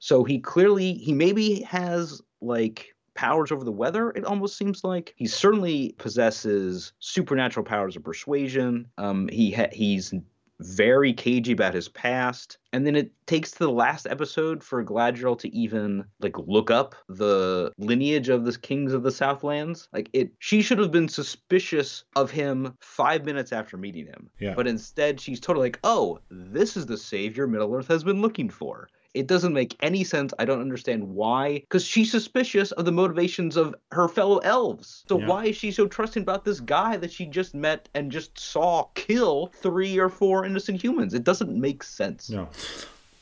So he clearly, he maybe has like powers over the weather, it almost seems like. He certainly possesses supernatural powers of persuasion. Um, he ha- he's very cagey about his past. And then it takes to the last episode for Galadriel to even like look up the lineage of the kings of the Southlands. Like it she should have been suspicious of him 5 minutes after meeting him. Yeah. But instead she's totally like, "Oh, this is the savior Middle-earth has been looking for." It doesn't make any sense. I don't understand why. Because she's suspicious of the motivations of her fellow elves. So Yeah. why is she so trusting about this guy that she just met and just saw kill three or four innocent humans? It doesn't make sense. no.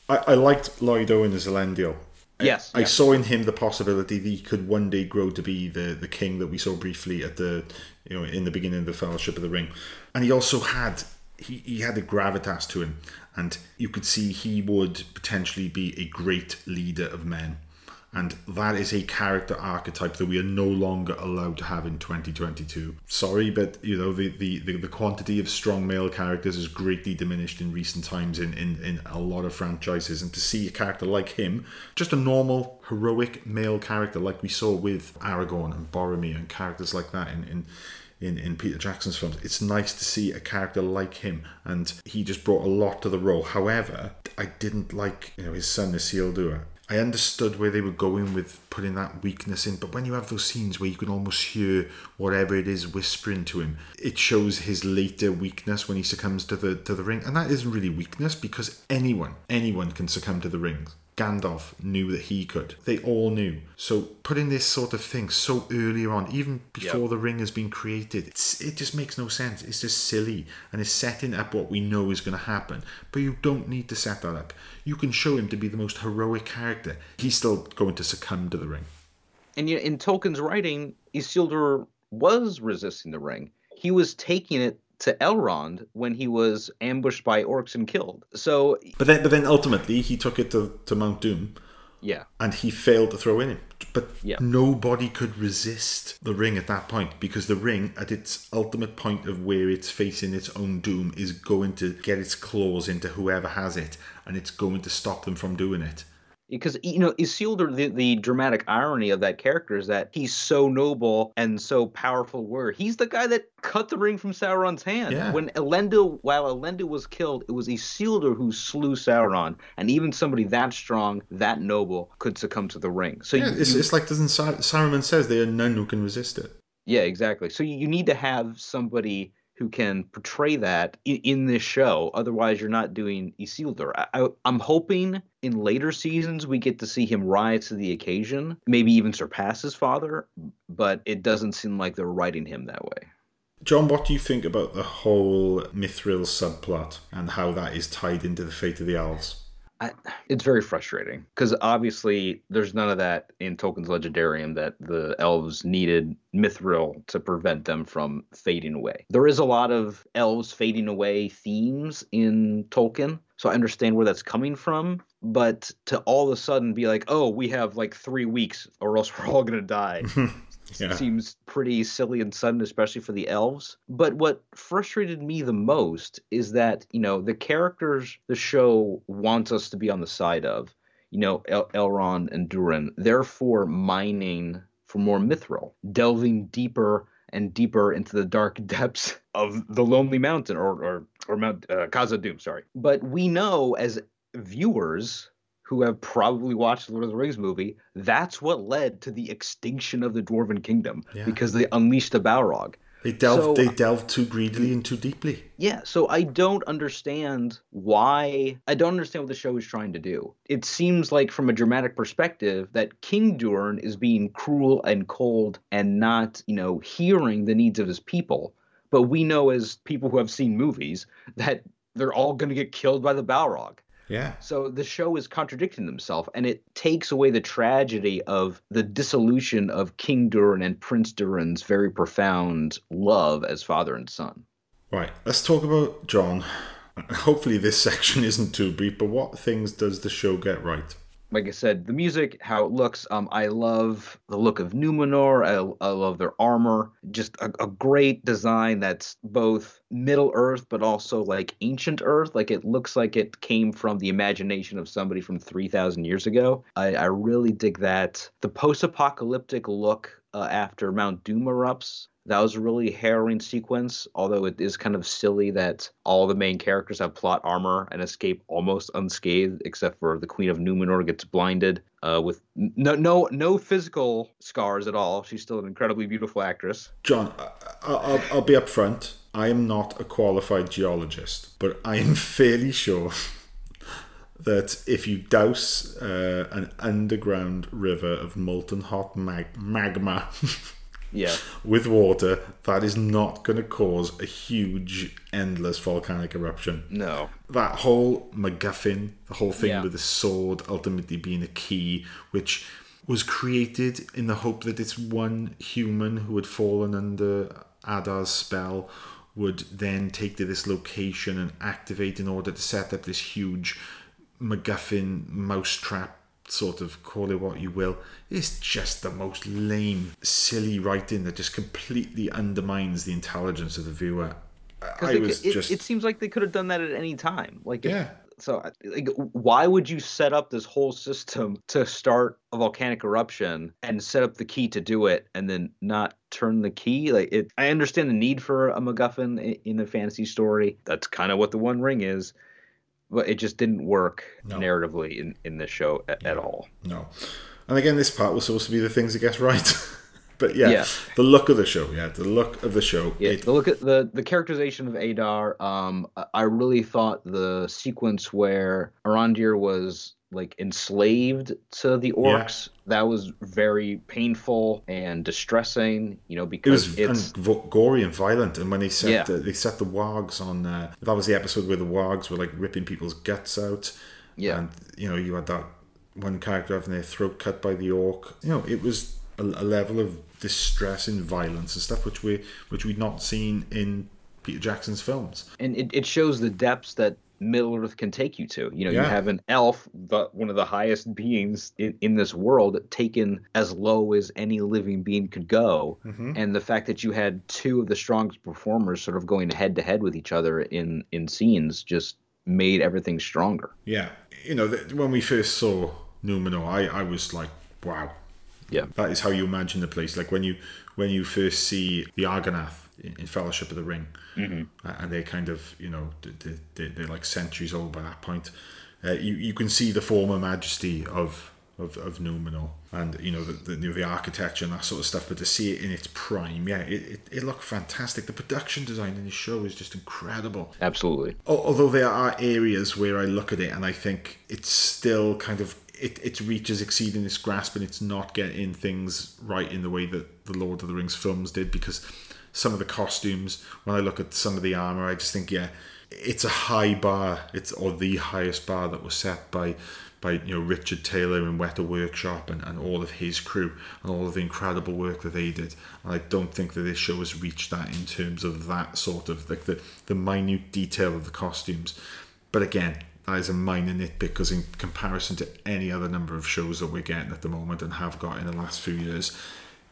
I, I liked Lloyd Owen as Elendil. I- Yes, I saw in him the possibility that he could one day grow to be the, the king that we saw briefly at the you know in the beginning of the Fellowship of the Ring, and he also had he, he had a gravitas to him, and you could see he would potentially be a great leader of men, and that is a character archetype that we are no longer allowed to have in 2022. Sorry, but you know the the, the, the quantity of strong male characters has greatly diminished in recent times in, in, in a lot of franchises, and to see a character like him, just a normal heroic male character like we saw with Aragorn and Boromir and characters like that in. in in, in Peter Jackson's films. It's nice to see a character like him, and he just brought a lot to the role. However, I didn't like you know his son Isildur. I understood where they were going with putting that weakness in, but when you have those scenes where you can almost hear whatever it is whispering to him, it shows his later weakness when he succumbs to the to the ring, and that isn't really weakness because anyone anyone can succumb to the rings. Gandalf knew that he could. They all knew. So putting this sort of thing so earlier on, even before Yep. the ring has been created, it's, it just makes no sense. It's just silly and it's setting up what we know is going to happen. But you don't need to set that up. You can show him to be the most heroic character. He's still going to succumb to the ring. And you know, in Tolkien's writing, Isildur was resisting the ring. He was taking it to Elrond when he was ambushed by orcs and killed. So But then, but then ultimately, he took it to, to Mount Doom yeah, and he failed to throw in him. But Yeah. nobody could resist the ring at that point because the ring, at its ultimate point of where it's facing its own doom, is going to get its claws into whoever has it and it's going to stop them from doing it. Because you know Isildur, the, the dramatic irony of that character is that he's so noble and so powerful. Where he's the guy that cut the ring from Sauron's hand. Yeah. When Elendil, while Elendil was killed, it was Isildur who slew Sauron, and even somebody that strong, that noble, could succumb to the ring. So Yeah, you, it's, you- it's like doesn't Sar- Saruman says there are none who can resist it. yeah, exactly. So you you need to have somebody who can portray that in, in this show. Otherwise, you're not doing Isildur. I, I, I'm hoping in later seasons we get to see him rise to the occasion, maybe even surpass his father. But it doesn't seem like they're writing him that way. John, what do you think about the whole Mithril subplot and how that is tied into the fate of the elves? I, it's very frustrating because obviously there's none of that in Tolkien's Legendarium that the elves needed Mithril to prevent them from fading away. There is a lot of elves fading away themes in Tolkien, so I understand where that's coming from. But to all of a sudden be like, oh, we have like three weeks or else we're all going to die. Yeah. seems pretty silly and sudden, especially for the elves. But what frustrated me the most is that, you know, the characters the show wants us to be on the side of, you know, El- Elrond and Durin, therefore mining for more mithril, delving deeper and deeper into the dark depths of the Lonely Mountain or or, or Mount uh, Khazad-dûm, sorry. But we know as viewers who have probably watched the Lord of the Rings movie, that's what led to the extinction of the Dwarven Kingdom Yeah. because they unleashed the Balrog. They delved So- they delve too greedily and too deeply. Yeah, so I don't understand why. I don't understand what the show is trying to do. It seems like, from a dramatic perspective, that King Durin is being cruel and cold and not, you know, hearing the needs of his people. But we know, as people who have seen movies, that they're all going to get killed by the Balrog. Yeah. So the show is contradicting themselves, and it takes away the tragedy of the dissolution of King Durin and Prince Durin's very profound love as father and son. Right. Let's talk about John. Hopefully this section isn't too brief, but what things does the show get right? Like I said, the music, how it looks. Um, I love the look of Numenor. I, I love their armor. Just a, a great design that's both Middle Earth, but also like ancient Earth. Like it looks like it came from the imagination of somebody from 3,000 years ago. I, I really dig that. The post apocalyptic look uh, after Mount Doom erupts. That was a really harrowing sequence, although it is kind of silly that all the main characters have plot armor and escape almost unscathed, except for the Queen of Numenor gets blinded uh, with no no no physical scars at all. She's still an incredibly beautiful actress. John, I- I- I'll, I'll be upfront. I am not a qualified geologist, but I am fairly sure that if you douse uh, an underground river of molten hot mag- magma Yeah, with water, that is not going to cause a huge, endless volcanic eruption. no, That whole MacGuffin, the whole thing Yeah. with the sword ultimately being a key, which was created in the hope that it's one human who had fallen under Adar's spell would then take to this location and activate in order to set up this huge MacGuffin mousetrap sort of call it what you will. It's just the most lame, silly writing that just completely undermines the intelligence of the viewer. I was it, just it seems like they could have done that at any time. Like if- Yeah. So, like, why would you set up this whole system to start a volcanic eruption and set up the key to do it, and then not turn the key? Like, it. I understand the need for a MacGuffin i- in a fantasy story. That's kind of what the One Ring is, but it just didn't work No. narratively in in this show at, at all. No. And again, this part was supposed to be the things it gets right. but yeah, Yeah. the look of the show, yeah, the look of the show. Yeah, it, the look at the the characterization of Adar. Um, I- I really thought the sequence where Arondir was like enslaved to the orcs that was very painful and distressing. You know, because it was it's and gory and violent. And when they set Yeah. the, they set the wargs on, uh, that was the episode where the wargs were like ripping people's guts out. Yeah. and you know you had that one character having their throat cut by the orc. You know, it was a, a level of distress and violence and stuff which we which we'd not seen in Peter Jackson's films. and it, it shows the depths that Middle Earth can take you to. You know, Yeah. you have an elf, the, one of the highest beings in, in this world, taken as low as any living being could go. Mm-hmm. And the fact that you had two of the strongest performers sort of going head to head with each other in in scenes just made everything stronger. Yeah, you know, th- when we first saw Numenor, I, I was like, wow. Yeah. That is how you imagine the place. Like when you when you first see the Argonath in, Fellowship of the Ring, Mm-hmm. and they kind of you know they, they, they're like centuries old by that point. Uh, you you can see the former majesty of of, of Numenor and you know the, the you know, the architecture and that sort of stuff. But to see it in its prime, yeah, it, it, it looked fantastic. The production design in the show is just incredible. Absolutely. Although there are areas where I look at it and I think it's still kind of it, its reach is exceeding its grasp and it's not getting things right in the way that the Lord of the Rings films did because some of the costumes, when I look at some of the armor, I just think yeah, it's a high bar. It's or the highest bar that was set by by you know Richard Taylor and Weta Workshop and, and all of his crew and all of the incredible work that they did. And I don't think that this show has reached that in terms of that sort of like the, the minute detail of the costumes. But again, that is a minor nitpick because in comparison to any other number of shows that we're getting at the moment and have got in the last few years,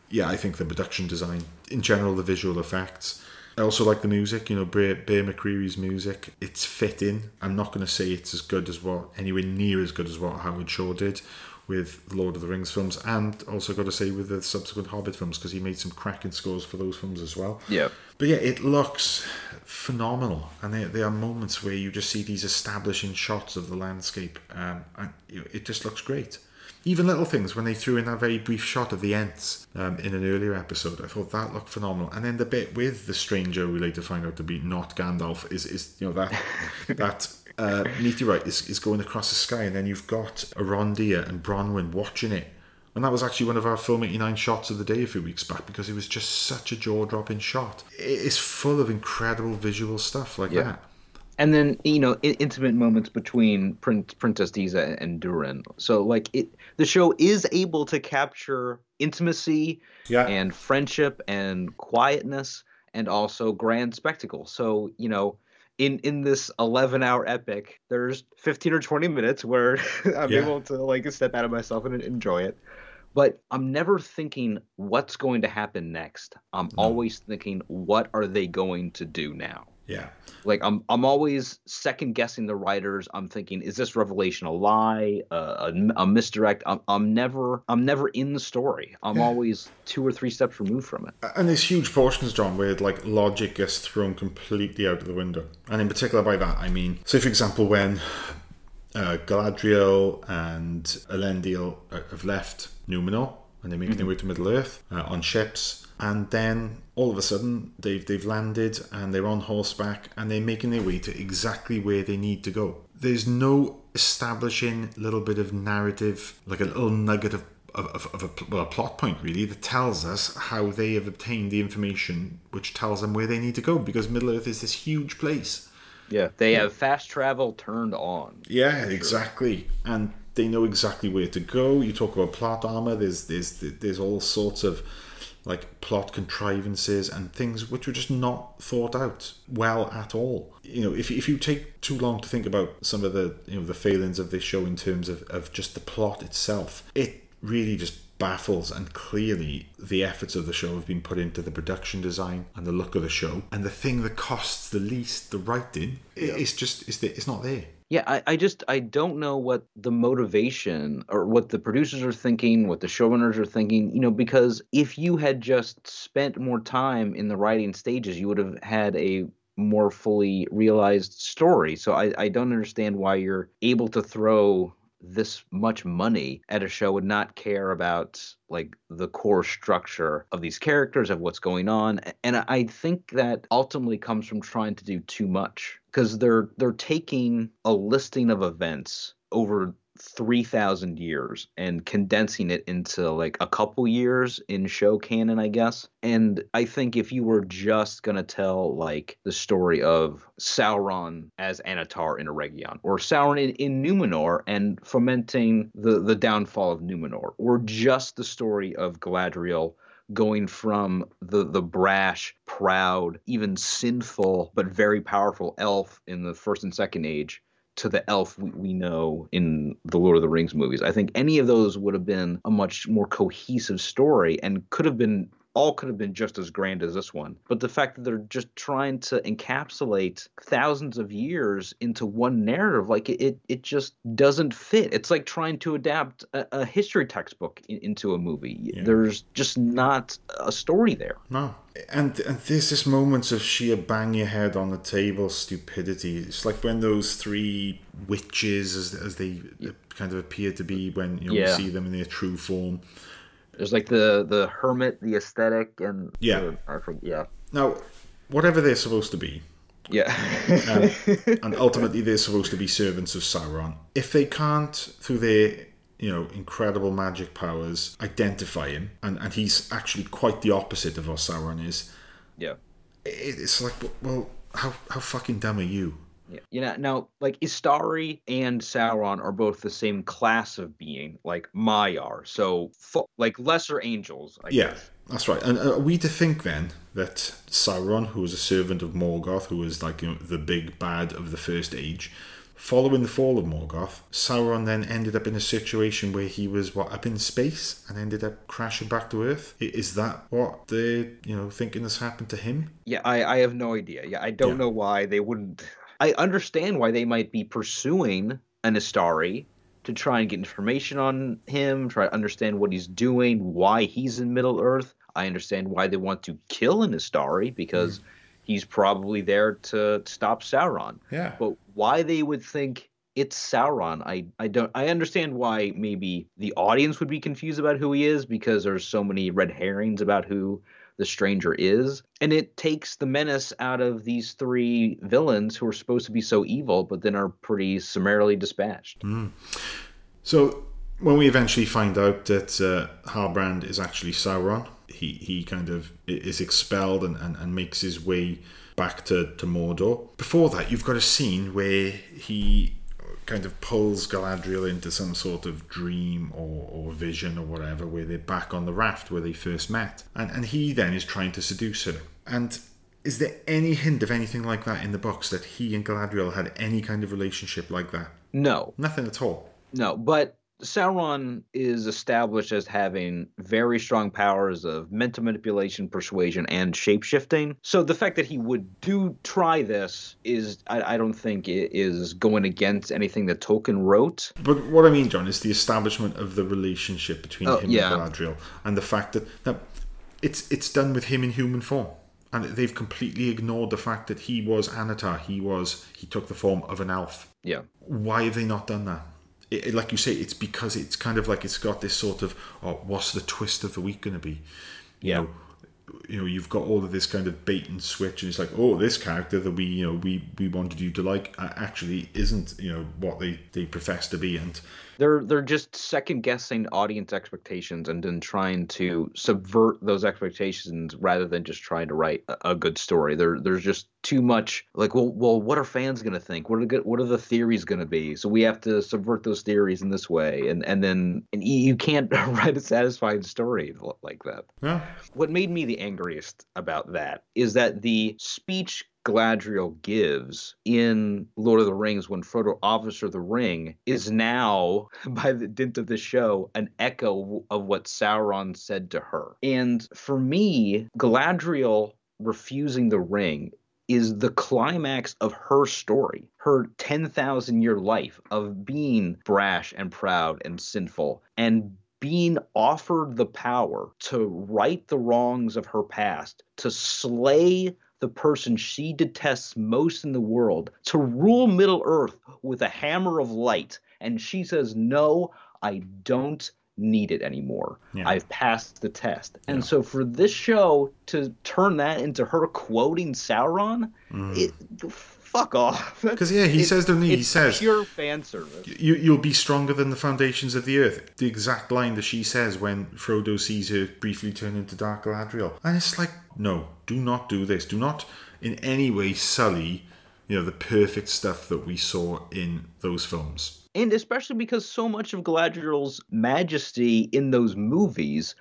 yeah, I think the production design, in general, the visual effects. I also like the music, you know, Bear, Bear McCreary's music. It's fitting. I'm not going to say it's as good as what, anywhere near as good as what Howard Shore did with the Lord of the Rings films, and also got to say with the subsequent Hobbit films because he made some cracking scores for those films as well. Yeah. But yeah, it looks phenomenal, and there, there are moments where you just see these establishing shots of the landscape, um, and it just looks great. Even little things when they threw in that very brief shot of the Ents um, in an earlier episode, I thought that looked phenomenal. And then the bit with the stranger we later find out to be not Gandalf is, is you know that that uh, meteorite is, is going across the sky, and then you've got Arondir and Bronwyn watching it. And that was actually one of our Film 89 shots of the day a few weeks back because it was just such a jaw dropping shot. It is full of incredible visual stuff like Yeah. that. and then you know intimate moments between Prin- Princess Disa and Durin. So like it, the show is able to capture intimacy Yeah. and friendship and quietness and also grand spectacle. So you know. In, in this 11 hour epic there's 15 or 20 minutes where i'm Yeah. able to like step out of myself and enjoy it but i'm never thinking what's going to happen next i'm always thinking what are they going to do now Yeah. like I'm I'm always second guessing the writers. I'm thinking, is this revelation a lie, uh, a, a misdirect? I'm I'm never I'm never in the story. I'm always two or three steps removed from it. And there's huge portions, John, where like logic gets thrown completely out of the window. And in particular, by that I mean, say for example, when uh, Galadriel and Elendil uh, have left Numenor and they're making their way to Middle Earth uh, on ships, and then all of a sudden they've they've landed and they're on horseback and they're making their way to exactly where they need to go. There's no establishing little bit of narrative, like a little nugget of of, of, of a, well, a plot point really that tells us how they have obtained the information which tells them where they need to go because Middle Earth is this huge place. Yeah, they have fast travel turned on. Yeah, exactly. And they know exactly where to go. You talk about plot armor. There's there's there's all sorts of like plot contrivances and things which were just not thought out well at all. You know, if, if you take too long to think about some of the you know the failings of this show in terms of, of just the plot itself, it really just baffles and clearly the efforts of the show have been put into the production design and the look of the show. And the thing that costs the least the writing i it's just it's, it's not there Yeah, I, I just I don't know what the motivation or what the producers are thinking, what the showrunners are thinking, you know, because if you had just spent more time in the writing stages, you would have had a more fully realized story. So I, I don't understand why you're able to throw this much money at a show and not care about like the core structure of these characters of what's going on and i think that ultimately comes from trying to do too much because they're they're taking a listing of events over 3000 years and condensing it into like a couple years in show canon i guess. And i think if you were just going to tell like the story of sauron as Annatar in eregion or sauron in, in numenor and fomenting the the downfall of numenor or just the story of galadriel going from the the brash, proud, even sinful but very powerful elf in the first and second age to the elf we, we know in the Lord of the Rings movies. I think any of those would have been a much more cohesive story and could have been all could have been just as grand as this one. But the fact that they're just trying to encapsulate thousands of years into one narrative, like it, it, just doesn't fit. It's like trying to adapt a, a history textbook in, into a movie. There's just not a story there. No. And and there's this moments of sheer bang your head on the table stupidity. It's like when those three witches, as, as they kind of appear to be when you know, Yeah. see them in their true form. There's like the the hermit, the aesthetic, and Yeah. the- I forget- yeah, Now, whatever they're supposed to be, yeah. um, and ultimately they're supposed to be servants of Sauron. If they can't, through their you know incredible magic powers, identify him, and, and he's actually quite the opposite of what Sauron is, yeah. it, it's like, well, how how fucking dumb are you? Yeah. You know, now like Istari and Sauron are both the same class of being, like Maiar. So like lesser angels. I Yeah, guess. that's right. And are we to think then that Sauron, who was a servant of Morgoth, who was like you know, the big bad of the First Age, following the fall of Morgoth, Sauron then ended up in a situation where he was what up in space and ended up crashing back to Earth? Is that what they're you know thinking has happened to him? Yeah, I, I have no idea. Yeah, I don't Yeah. know why they wouldn't. I understand why they might be pursuing an Istari to try and get information on him, try to understand what he's doing, why he's in Middle Earth. I understand why they want to kill an Istari because hmm. he's probably there to stop Sauron. Yeah. But why they would think it's Sauron, I, I don't I understand why maybe the audience would be confused about who he is because there's so many red herrings about who the stranger is. And it takes the menace out of these three villains who are supposed to be so evil, but then are pretty summarily dispatched. So when we eventually find out that uh, Halbrand is actually Sauron, he, he kind of is expelled and, and, and makes his way back to, to Mordor. Before that, you've got a scene where he kind of pulls Galadriel into some sort of dream or, or vision or whatever, where they're back on the raft where they first met. And, and he then is trying to seduce her. And is there any hint of anything like that in the books that he and Galadriel had any kind of relationship like that? No, Nothing at all. no, but Sauron is established as having very strong powers of mental manipulation, persuasion, and shapeshifting. So the fact that he would do try this is, I, I don't think, it is going against anything that Tolkien wrote. But what I mean, John, is the establishment of the relationship between Oh, him yeah. and Galadriel, and the fact that, that it's it's done with him in human form, and they've completely ignored the fact that he was Annatar. He was he took the form of an elf. Yeah. Why have they not done that? It, it- like you say, it's because it's kind of like it's got this sort of oh, what's the twist of the week going to be? You Yeah. know, you know, you've got all of this kind of bait and switch, and it's like, oh, this character that we, you know, we we wanted you to like uh, actually isn't, you know, what they they profess to be, and They're they're just second guessing audience expectations and then trying to subvert those expectations rather than just trying to write a, a good story. There there's just too much like well well what are fans gonna think? What are the, what are the theories gonna be? So we have to subvert those theories in this way, and and then and you you can't write a satisfying story like that. yeah, What made me the angriest about that is that the speech Galadriel gives in Lord of the Rings when Frodo offers her the ring is now, by the dint of the show, an echo of what Sauron said to her. And for me, Galadriel refusing the ring is the climax of her story, her 10,000 year life of being brash and proud and sinful and being offered the power to right the wrongs of her past, to slay the person she detests most in the world, to rule Middle Earth with a hammer of light. And she says, No, I don't need it anymore. Yeah. I've passed the test. And so for this show to turn that into her quoting Sauron, mm. it fuck off. because yeah, he It's- says, doesn't he? He says, pure fan service. you, you'll be stronger than the foundations of the earth. The exact line that she says when Frodo sees her briefly turn into Dark Galadriel. And it's like, no, do not do this. Do not in any way sully, you know, the perfect stuff that we saw in those films. and especially because so much of Galadriel's majesty in those movies,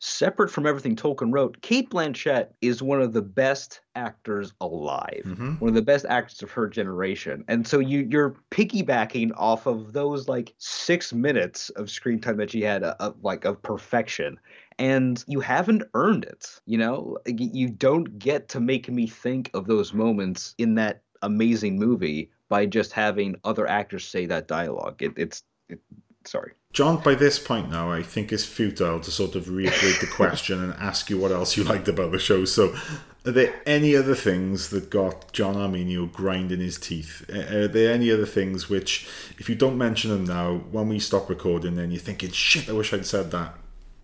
separate from everything Tolkien wrote, Cate Blanchett is one of the best actors alive, one of the best actors of her generation, and so you you're piggybacking off of those like six minutes of screen time that she had, uh, of, like of perfection. and you haven't earned it. You know, you don't get to make me think of those moments in that amazing movie by just having other actors say that dialogue. It, it's it, sorry. John, by this point now, I think it's futile to sort of reiterate the question and ask you what else you liked about the show. So, are there any other things that got John Arminio grinding his teeth? Are there any other things which, if you don't mention them now, when we stop recording, then you're thinking, shit, I wish I'd said that?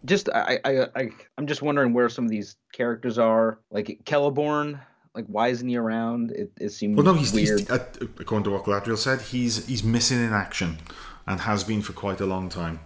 Just, I, I, I, I'm just wondering where some of these characters are. Like Celeborn, like why isn't he around? It, it seems well, no, he's, weird. He's, according to what Galadriel said, he's he's missing in action and has been for quite a long time.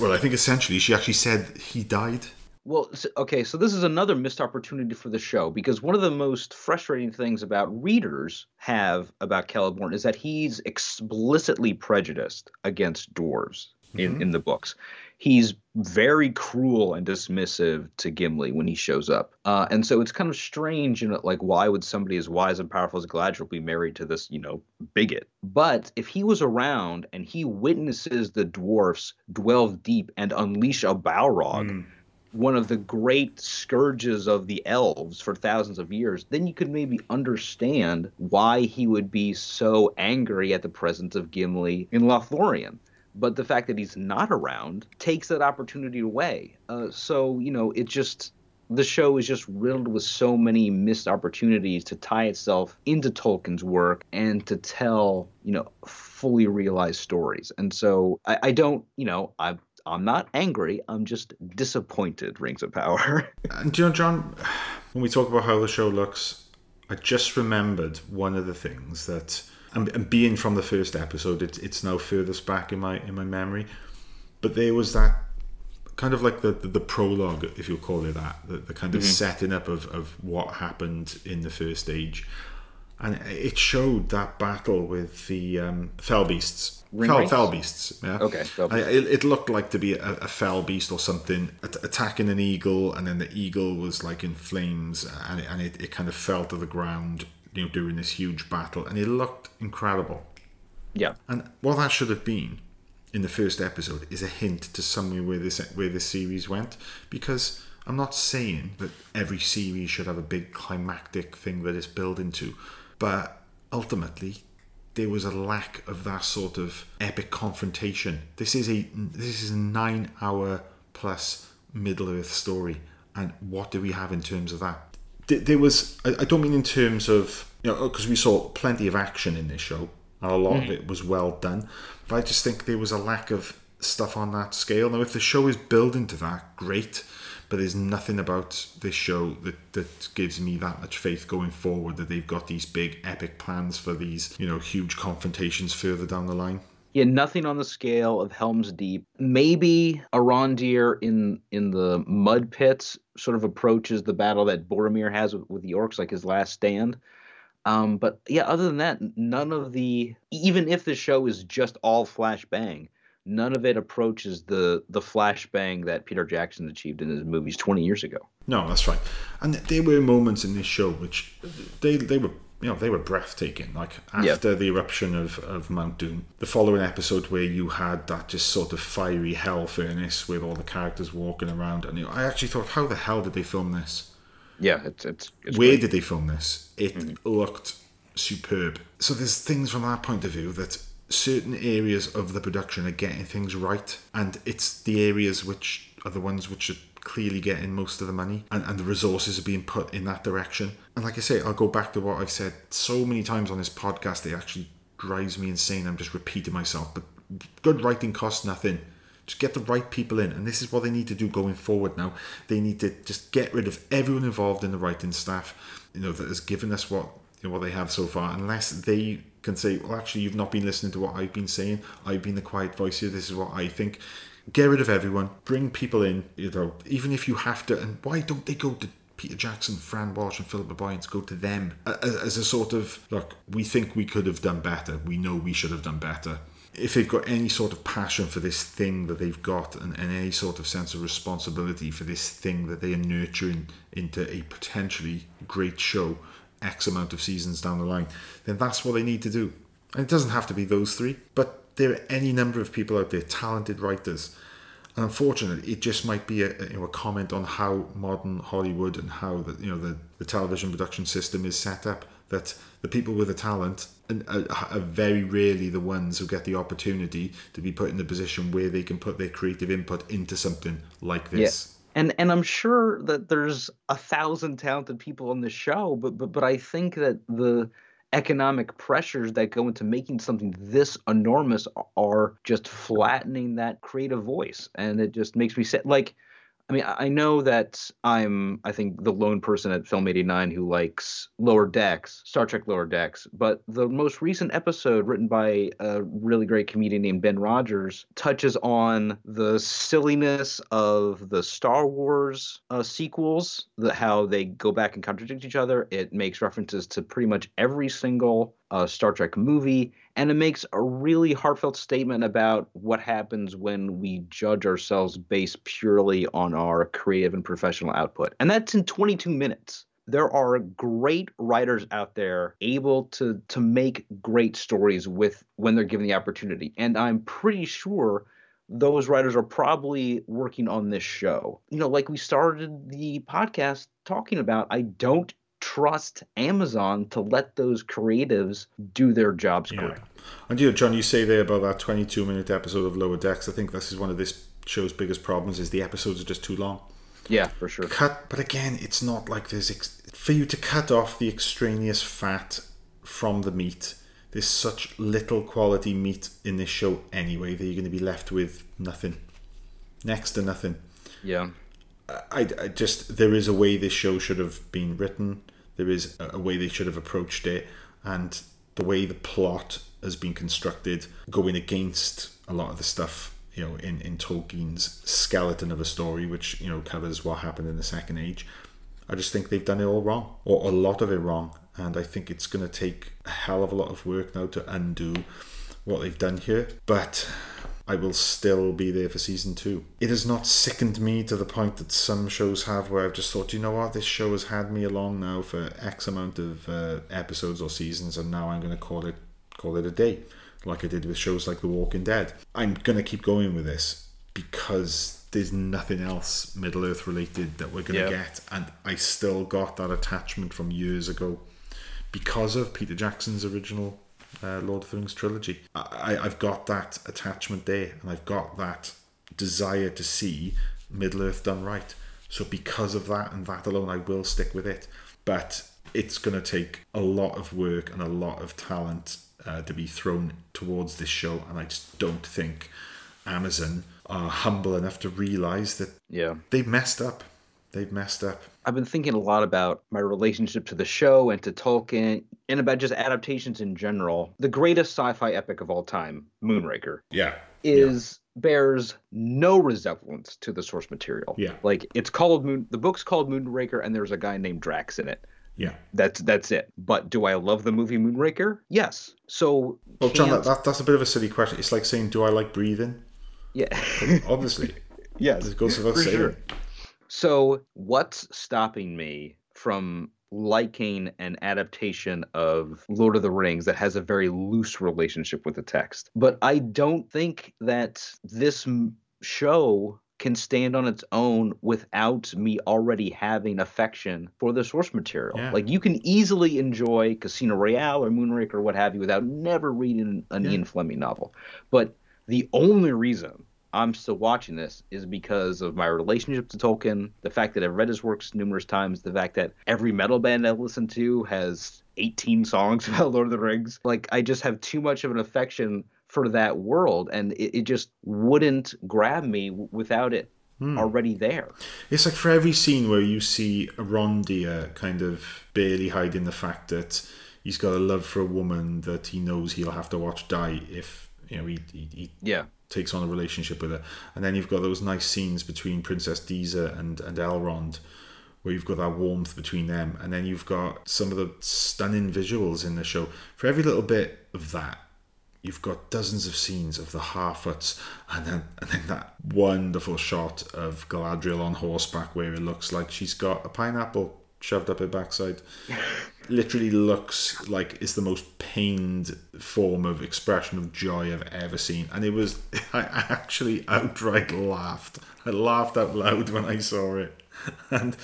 Well, I think essentially she actually said he died. Well, okay, so this is another missed opportunity for the show because one of the most frustrating things about readers have about Celeborn is that he's explicitly prejudiced against dwarves in, mm-hmm. in the books he's very cruel and dismissive to Gimli when he shows up. Uh, and so it's kind of strange, you know, like why would somebody as wise and powerful as Galadriel be married to this, you know, bigot? But if he was around and he witnesses the dwarfs delve deep and unleash a Balrog, mm. one of the great scourges of the elves for thousands of years, then you could maybe understand why he would be so angry at the presence of Gimli in Lothlorien but the fact that he's not around takes that opportunity away. Uh, so you know, it just the show is just riddled with so many missed opportunities to tie itself into Tolkien's work and to tell you know fully realized stories. And so I, I don't, you know, I. I'm not angry. I'm just disappointed. Rings of Power. and you know, John, when we talk about how the show looks, I just remembered one of the things that and, and being from the first episode, it's it's now furthest back in my in my memory. But there was that kind of like the the, the prologue, if you'll call it that, the, the kind of mm-hmm. setting up of, of what happened in the first age, and it showed that battle with the um, fell beasts. Fell, fell, beasts, yeah. Okay. It, it, looked like to be a, a fell beast or something attacking an eagle, and then the eagle was like in flames, and it, and it, it kind of fell to the ground you know during this huge battle, and it looked incredible. Yeah. And what that should have been in the first episode is a hint to somewhere where this where this series went, because I'm not saying that every series should have a big climactic thing that it's building to, but ultimately there was a lack of that sort of epic confrontation. This is a this is a nine hour plus Middle Earth story, and what do we have in terms of that? There was I don't mean in terms of you know because we saw plenty of action in this show and a lot mm. of it was well done but I just think there was a lack of stuff on that scale now if the show is building to that great but there's nothing about this show that that gives me that much faith going forward that they've got these big epic plans for these you know huge confrontations further down the line yeah, nothing on the scale of Helm's Deep. Maybe a Arondir in in the mud pits sort of approaches the battle that Boromir has with, with the orcs, like his last stand. Um, but yeah, other than that, none of the even if the show is just all flashbang, none of it approaches the the flashbang that Peter Jackson achieved in his movies 20 years ago. No, that's right. And there were moments in this show which they they were you know they were breathtaking. Like after yep. the eruption of, of Mount Doom, the following episode where you had that just sort of fiery hell furnace with all the characters walking around, and you know, I actually thought, how the hell did they film this? Yeah, it's it's. it's where great. did they film this? It mm-hmm. looked superb. So there's things from that point of view that certain areas of the production are getting things right, and it's the areas which are the ones which are clearly getting most of the money and, and the resources are being put in that direction. And like I say, I'll go back to what I've said so many times on this podcast, it actually drives me insane. I'm just repeating myself, but good writing costs nothing. Just get the right people in, and this is what they need to do going forward now. They need to just get rid of everyone involved in the writing staff, you know, that has given us what you know, what they have so far, unless they can say, well, actually, you've not been listening to what I've been saying. I've been the quiet voice here. This is what I think get rid of everyone, bring people in, you know, even if you have to. And why don't they go to Peter Jackson, Fran Walsh, and Philippa Boyens go to them as a sort of look, we think we could have done better. We know we should have done better. If they've got any sort of passion for this thing that they've got and, and any sort of sense of responsibility for this thing that they are nurturing into a potentially great show, X amount of seasons down the line, then that's what they need to do. And it doesn't have to be those three, but there are any number of people out there, talented writers. Unfortunately, it just might be a, you know, a comment on how modern Hollywood and how the you know the, the television production system is set up. That the people with the talent are, uh, are very rarely the ones who get the opportunity to be put in the position where they can put their creative input into something like this. and and I'm sure that there's a thousand talented people on the show, but but but I think that the economic pressures that go into making something this enormous are just flattening that creative voice, and it just makes me say like. I mean, I know that I'm, I think, the lone person at Film 89 who likes Lower Decks, Star Trek Lower Decks. But the most recent episode, written by a really great comedian named Ben Rogers, touches on the silliness of the Star Wars uh, sequels, the, how they go back and contradict each other. It makes references to pretty much every single uh, Star Trek movie, and it makes a really heartfelt statement about what happens when we judge ourselves based purely on our creative and professional output. And that's in 22 minutes. There are great writers out there able to to make great stories with when they're given the opportunity. And I'm pretty sure those writers are probably working on this show. You know, like we started the podcast talking about, I don't trust Amazon to let those creatives do their jobs Yeah. correct. And you know, John, you say there about that 22 minute episode of Lower Decks. I think this is one of this show's biggest problems is the episodes are just too long. Yeah, for sure. Cut, but again, it's not like there's ex- for you to cut off the extraneous fat from the meat. There's such little quality meat in this show anyway that you're going to be left with nothing, next to nothing. Yeah. I, I just there is a way this show should have been written. There is a, way they should have approached it, and the way the plot has been constructed, going against a lot of the stuff you know in in Tolkien's skeleton of a story, which you know covers what happened in the Second Age. I just think they've done it all wrong, or a lot of it wrong, and I think it's going to take a hell of a lot of work now to undo what they've done here. But I will still be there for season two. It has not sickened me to the point that some shows have, where I've just thought, you know what, this show has had me along now for X amount of uh, episodes or seasons, and now I'm going to call it call it a day, like I did with shows like The Walking Dead. I'm going to keep going with this because there's nothing else Middle Earth related that we're going to Yeah. get, and I still got that attachment from years ago because of Peter Jackson's original uh, Lord of the Rings trilogy. I, I've got that attachment there, and I've got that desire to see Middle Earth done right. So because of that and that alone, I will stick with it. But it's going to take a lot of work and a lot of talent uh, to be thrown towards this show, and I just don't think Amazon are humble enough to realize that Yeah. they've messed up. They've messed up. I've been thinking a lot about my relationship to the show and to Tolkien and about just adaptations in general. The greatest sci-fi epic of all time, Moonraker, Yeah. is bears no resemblance to the source material. Yeah. Like it's called Moon the book's called Moonraker and there's a guy named Drax in it. Yeah. That's that's it. But do I love the movie Moonraker? Yes. So Well, John, that, that, that's a bit of a silly question. It's like saying, "Do I like breathing?" yeah. Obviously, yes. it goes without saying. sure. So, what's stopping me from liking an adaptation of Lord of the Rings that has a very loose relationship with the text? But I don't think that this m- show can stand on its own without me already having affection for the source material. Yeah. Like you can easily enjoy Casino Royale or Moonraker or what have you without never reading an Yeah. Ian Fleming novel. But the only reason I'm still watching this is because of my relationship to Tolkien, the fact that I've read his works numerous times, the fact that every metal band I listen to has 18 songs about Lord of the Rings. Like, I just have too much of an affection for that world, and it, it just wouldn't grab me w- without it hmm. already there. It's like for every scene where you see Arondir kind of barely hiding the fact that he's got a love for a woman that he knows he'll have to watch die if you know he, he, he Yeah. Takes on a relationship with her. And then you've got those nice scenes between Princess Disa and, and Elrond where you've got that warmth between them. And then you've got some of the stunning visuals in the show. For every little bit of that, you've got dozens of scenes of the Harfoots and then and then that wonderful shot of Galadriel on horseback where it looks like she's got a pineapple shoved up her backside. literally looks like it's the most pained form of expression of joy I've ever seen. And it was, I actually outright laughed. I laughed out loud when I saw it. And,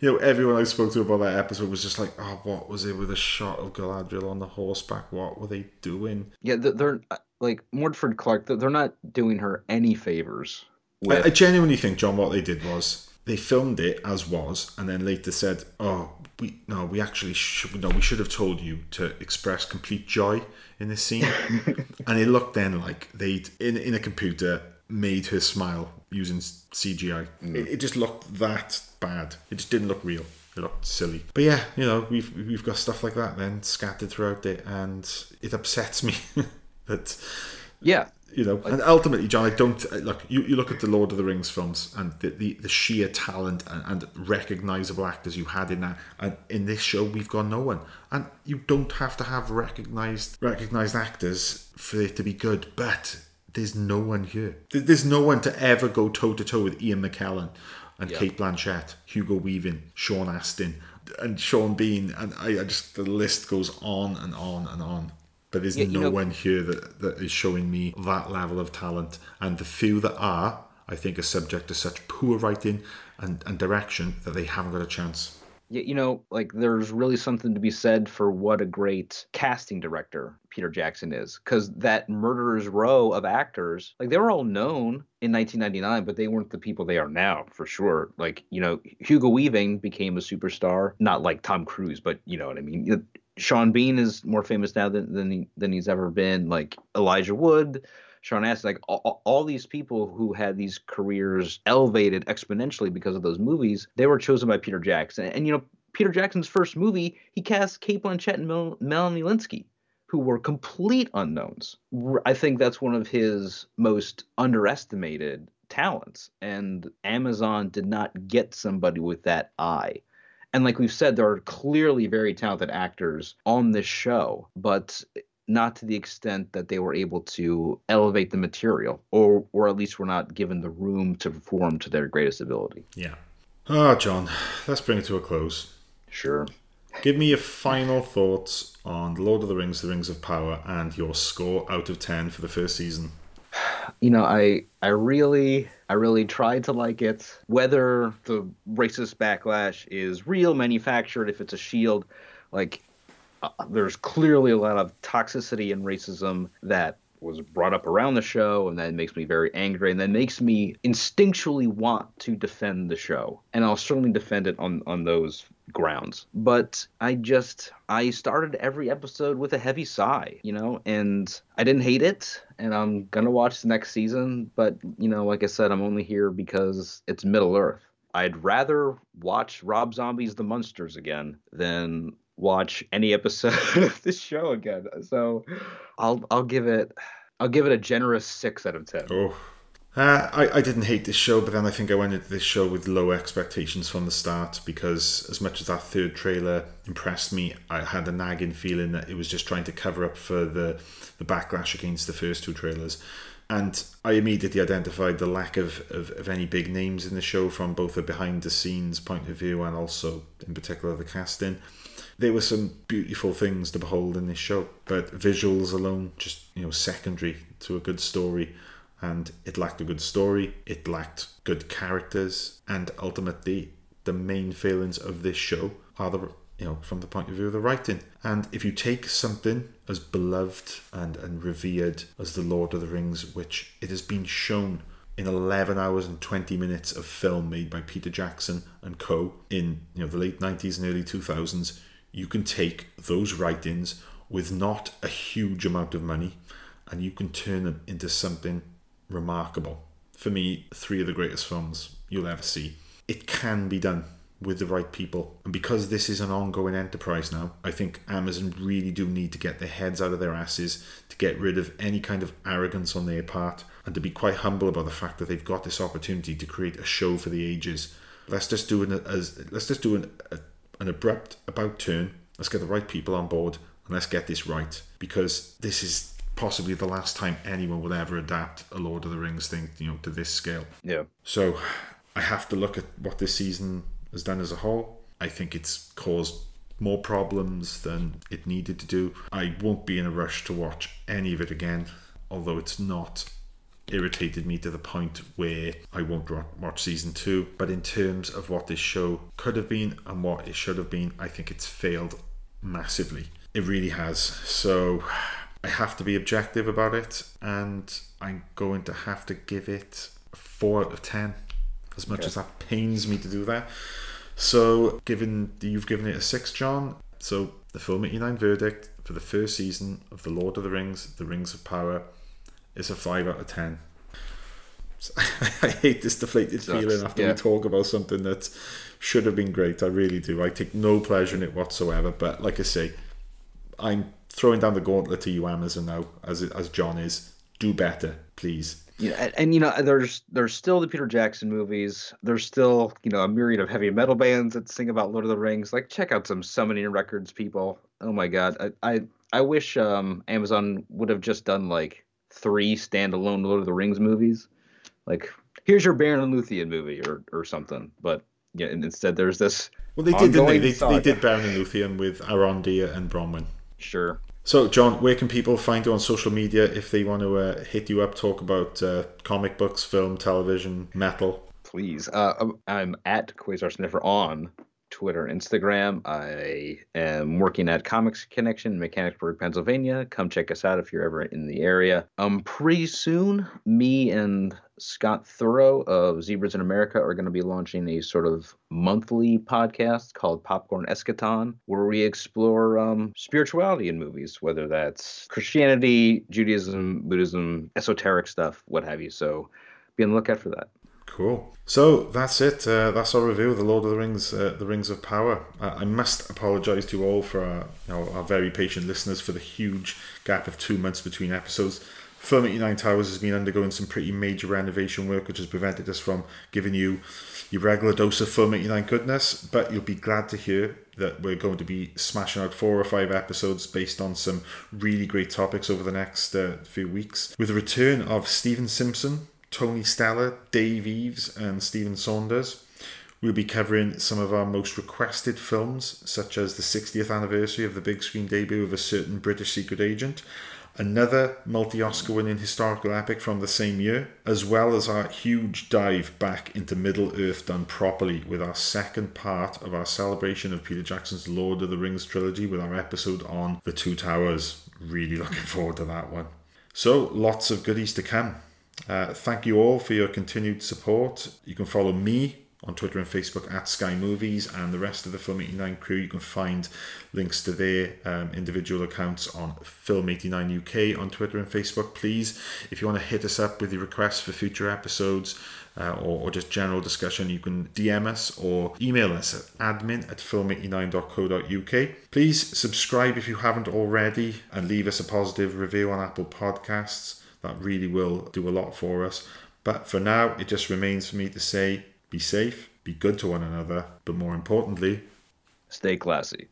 you know, everyone I spoke to about that episode was just like, oh, what was it with a shot of Galadriel on the horseback? What were they doing? Yeah, they're, like Morfydd Clark. They're not doing her any favors. I, I genuinely think, John, what they did was they filmed it as was, and then later said, "Oh, we no, we actually should no, we should have told you to express complete joy in this scene." and it looked then like they'd in in a computer made her smile using CGI. Mm. It, it just looked that bad. It just didn't look real. It looked silly. But yeah, you know, we've we've got stuff like that then scattered throughout it, and it upsets me that yeah, you know and ultimately john i don't look you, you look at the lord of the rings films and the, the, the sheer talent and, and recognizable actors you had in that and in this show we've got no one. And you don't have to have recognized recognized actors for it to be good but there's no one here. There's no one to ever go toe to toe with ian mckellen and Cate Blanchett hugo weaving sean astin and sean bean and I, I just the list goes on and on and on but there's Yeah, no know- one here that, that is showing me that level of talent. And the few that are, I think, are subject to such poor writing and, and direction that they haven't got a chance. Yeah, you know, like there's really something to be said for what a great casting director Peter Jackson is. Because that Murderer's Row of actors, like they were all known in 1999, but they weren't the people they are now, for sure. Like, you know, Hugo Weaving became a superstar, not like Tom Cruise, but you know what I mean. Sean Bean is more famous now than than, he, than he's ever been. Like Elijah Wood, Sean Astin, like all, all these people who had these careers elevated exponentially because of those movies, they were chosen by Peter Jackson. And you know, Peter Jackson's first movie, he cast Cate Blanchett and Mel- Melanie Lynskey, who were complete unknowns. I think that's one of his most underestimated talents. And Amazon did not get somebody with that eye. And like we've said, there are clearly very talented actors on this show, but not to the extent that they were able to elevate the material, or or at least were not given the room to perform to their greatest ability. Yeah. Oh, John, let's bring it to a close. Sure. Give me your final thoughts on Lord of the Rings, The Rings of Power, and your score out of 10 for the first season. You know i i really i really tried to like it. Whether the racist backlash is real manufactured if it's a shield like uh, there's clearly a lot of toxicity and racism that was brought up around the show and that makes me very angry and that makes me instinctually want to defend the show. And i'll certainly defend it on on those grounds. But i just i started every episode with a heavy sigh you know and i didn't hate it and i'm gonna watch the next season but you know like i said i'm only here because it's middle earth. I'd rather watch rob zombie's the Munsters again than watch any episode of this show again. So i'll i'll give it i'll give it a generous six out of ten. Oh. Uh, I, I didn't hate this show, but then I think I went into this show with low expectations from the start because, as much as that third trailer impressed me, I had a nagging feeling that it was just trying to cover up for the, the backlash against the first two trailers. And I immediately identified the lack of, of, of any big names in the show from both a behind the scenes point of view and also, in particular, the casting. There were some beautiful things to behold in this show, but visuals alone, just you know, secondary to a good story and it lacked a good story, it lacked good characters, and ultimately the main failings of this show are the you know from the point of view of the writing. And if you take something as beloved and, and revered as the Lord of the Rings, which it has been shown in 11 hours and 20 minutes of film made by Peter Jackson and co in you know the late 90s and early 2000s, you can take those writings with not a huge amount of money and you can turn them into something remarkable. For me, three of the greatest films you'll ever see. It can be done with the right people. And because this is an ongoing enterprise now, I think Amazon really do need to get their heads out of their asses to get rid of any kind of arrogance on their part and to be quite humble about the fact that they've got this opportunity to create a show for the ages. Let's just do an as let's just do an, a, an abrupt about turn. Let's get the right people on board and let's get this right because this is possibly the last time anyone will ever adapt a Lord of the Rings thing, you know, to this scale. yeah So I have to look at what this season has done as a whole. I think it's caused more problems than it needed to do. I won't be in a rush to watch any of it again, although it's not irritated me to the point where I won't watch season two. But in terms of what this show could have been and what it should have been, I think it's failed massively. It really has. So I have to be objective about it, and I'm going to have to give it a four out of ten. As much as that pains me to do that. So, given you've given it a six, John. So the Film 89 verdict for the first season of The Lord of the Rings, The Rings of Power, is a five out of ten. So, I hate this deflated Sucks, feeling after yeah. we talk about something that should have been great. I really do. I take no pleasure in it whatsoever. But like I say, I'm throwing down the gauntlet to you, Amazon, now, as as John is. Do better, please. Yeah, and, and you know, there's there's still the Peter Jackson movies. There's still you know a myriad of heavy metal bands that sing about Lord of the Rings. Like, check out some Summoning Records, people. Oh my God, I I, I wish um, Amazon would have just done like three standalone Lord of the Rings movies. Like, here's your Beren and Luthien movie or or something. But yeah, and instead there's this. Well, they did, they? They, they did Beren and Luthien with Arondir and Bronwyn. Sure. So, John, where can people find you on social media if they want to uh, hit you up, talk about uh, comic books, film, television, metal? please. Uh, I'm- I'm at Quasar Sniffer on Twitter, Instagram. I am working at Comics Connection, Mechanicsburg, Pennsylvania. Come check us out if you're ever in the area. Um, pretty soon, me and Scott Thorough of Zebras in America are going to be launching a sort of monthly podcast called Popcorn Eschaton, where we explore um, spirituality in movies, whether that's Christianity, Judaism, Buddhism, esoteric stuff, what have you. So be on the lookout for that. Cool. So that's it. Uh, that's our review of the Lord of the Rings, uh, the Rings of Power. I must apologise to all for our, you know, our very patient listeners for the huge gap of two months between episodes. Film 89 Towers has been undergoing some pretty major renovation work, which has prevented us from giving you your regular dose of Film 89 goodness. But you'll be glad to hear that we're going to be smashing out four or five episodes based on some really great topics over the next uh, few weeks. With the return of Stephen Simpson, Tony Stella, Dave Eves, and Stephen Saunders. We'll be covering some of our most requested films, such as the 60th anniversary of the big screen debut of a certain British secret agent, another multi Oscar winning historical epic from the same year, as well as our huge dive back into Middle Earth done properly with our second part of our celebration of Peter Jackson's Lord of the Rings trilogy with our episode on The Two Towers. Really looking forward to that one. So, lots of goodies to come. Uh, thank you all for your continued support. You can follow me on Twitter and Facebook at Sky Movies and the rest of the Film 89 crew. You can find links to their um, individual accounts on Film 89 UK on Twitter and Facebook. Please, if you want to hit us up with your requests for future episodes uh, or, or just general discussion, you can DM us or email us at admin at film89.co.uk. Please subscribe if you haven't already and leave us a positive review on Apple Podcasts. That really will do a lot for us. But for now, it just remains for me to say be safe, be good to one another, but more importantly, Stay classy.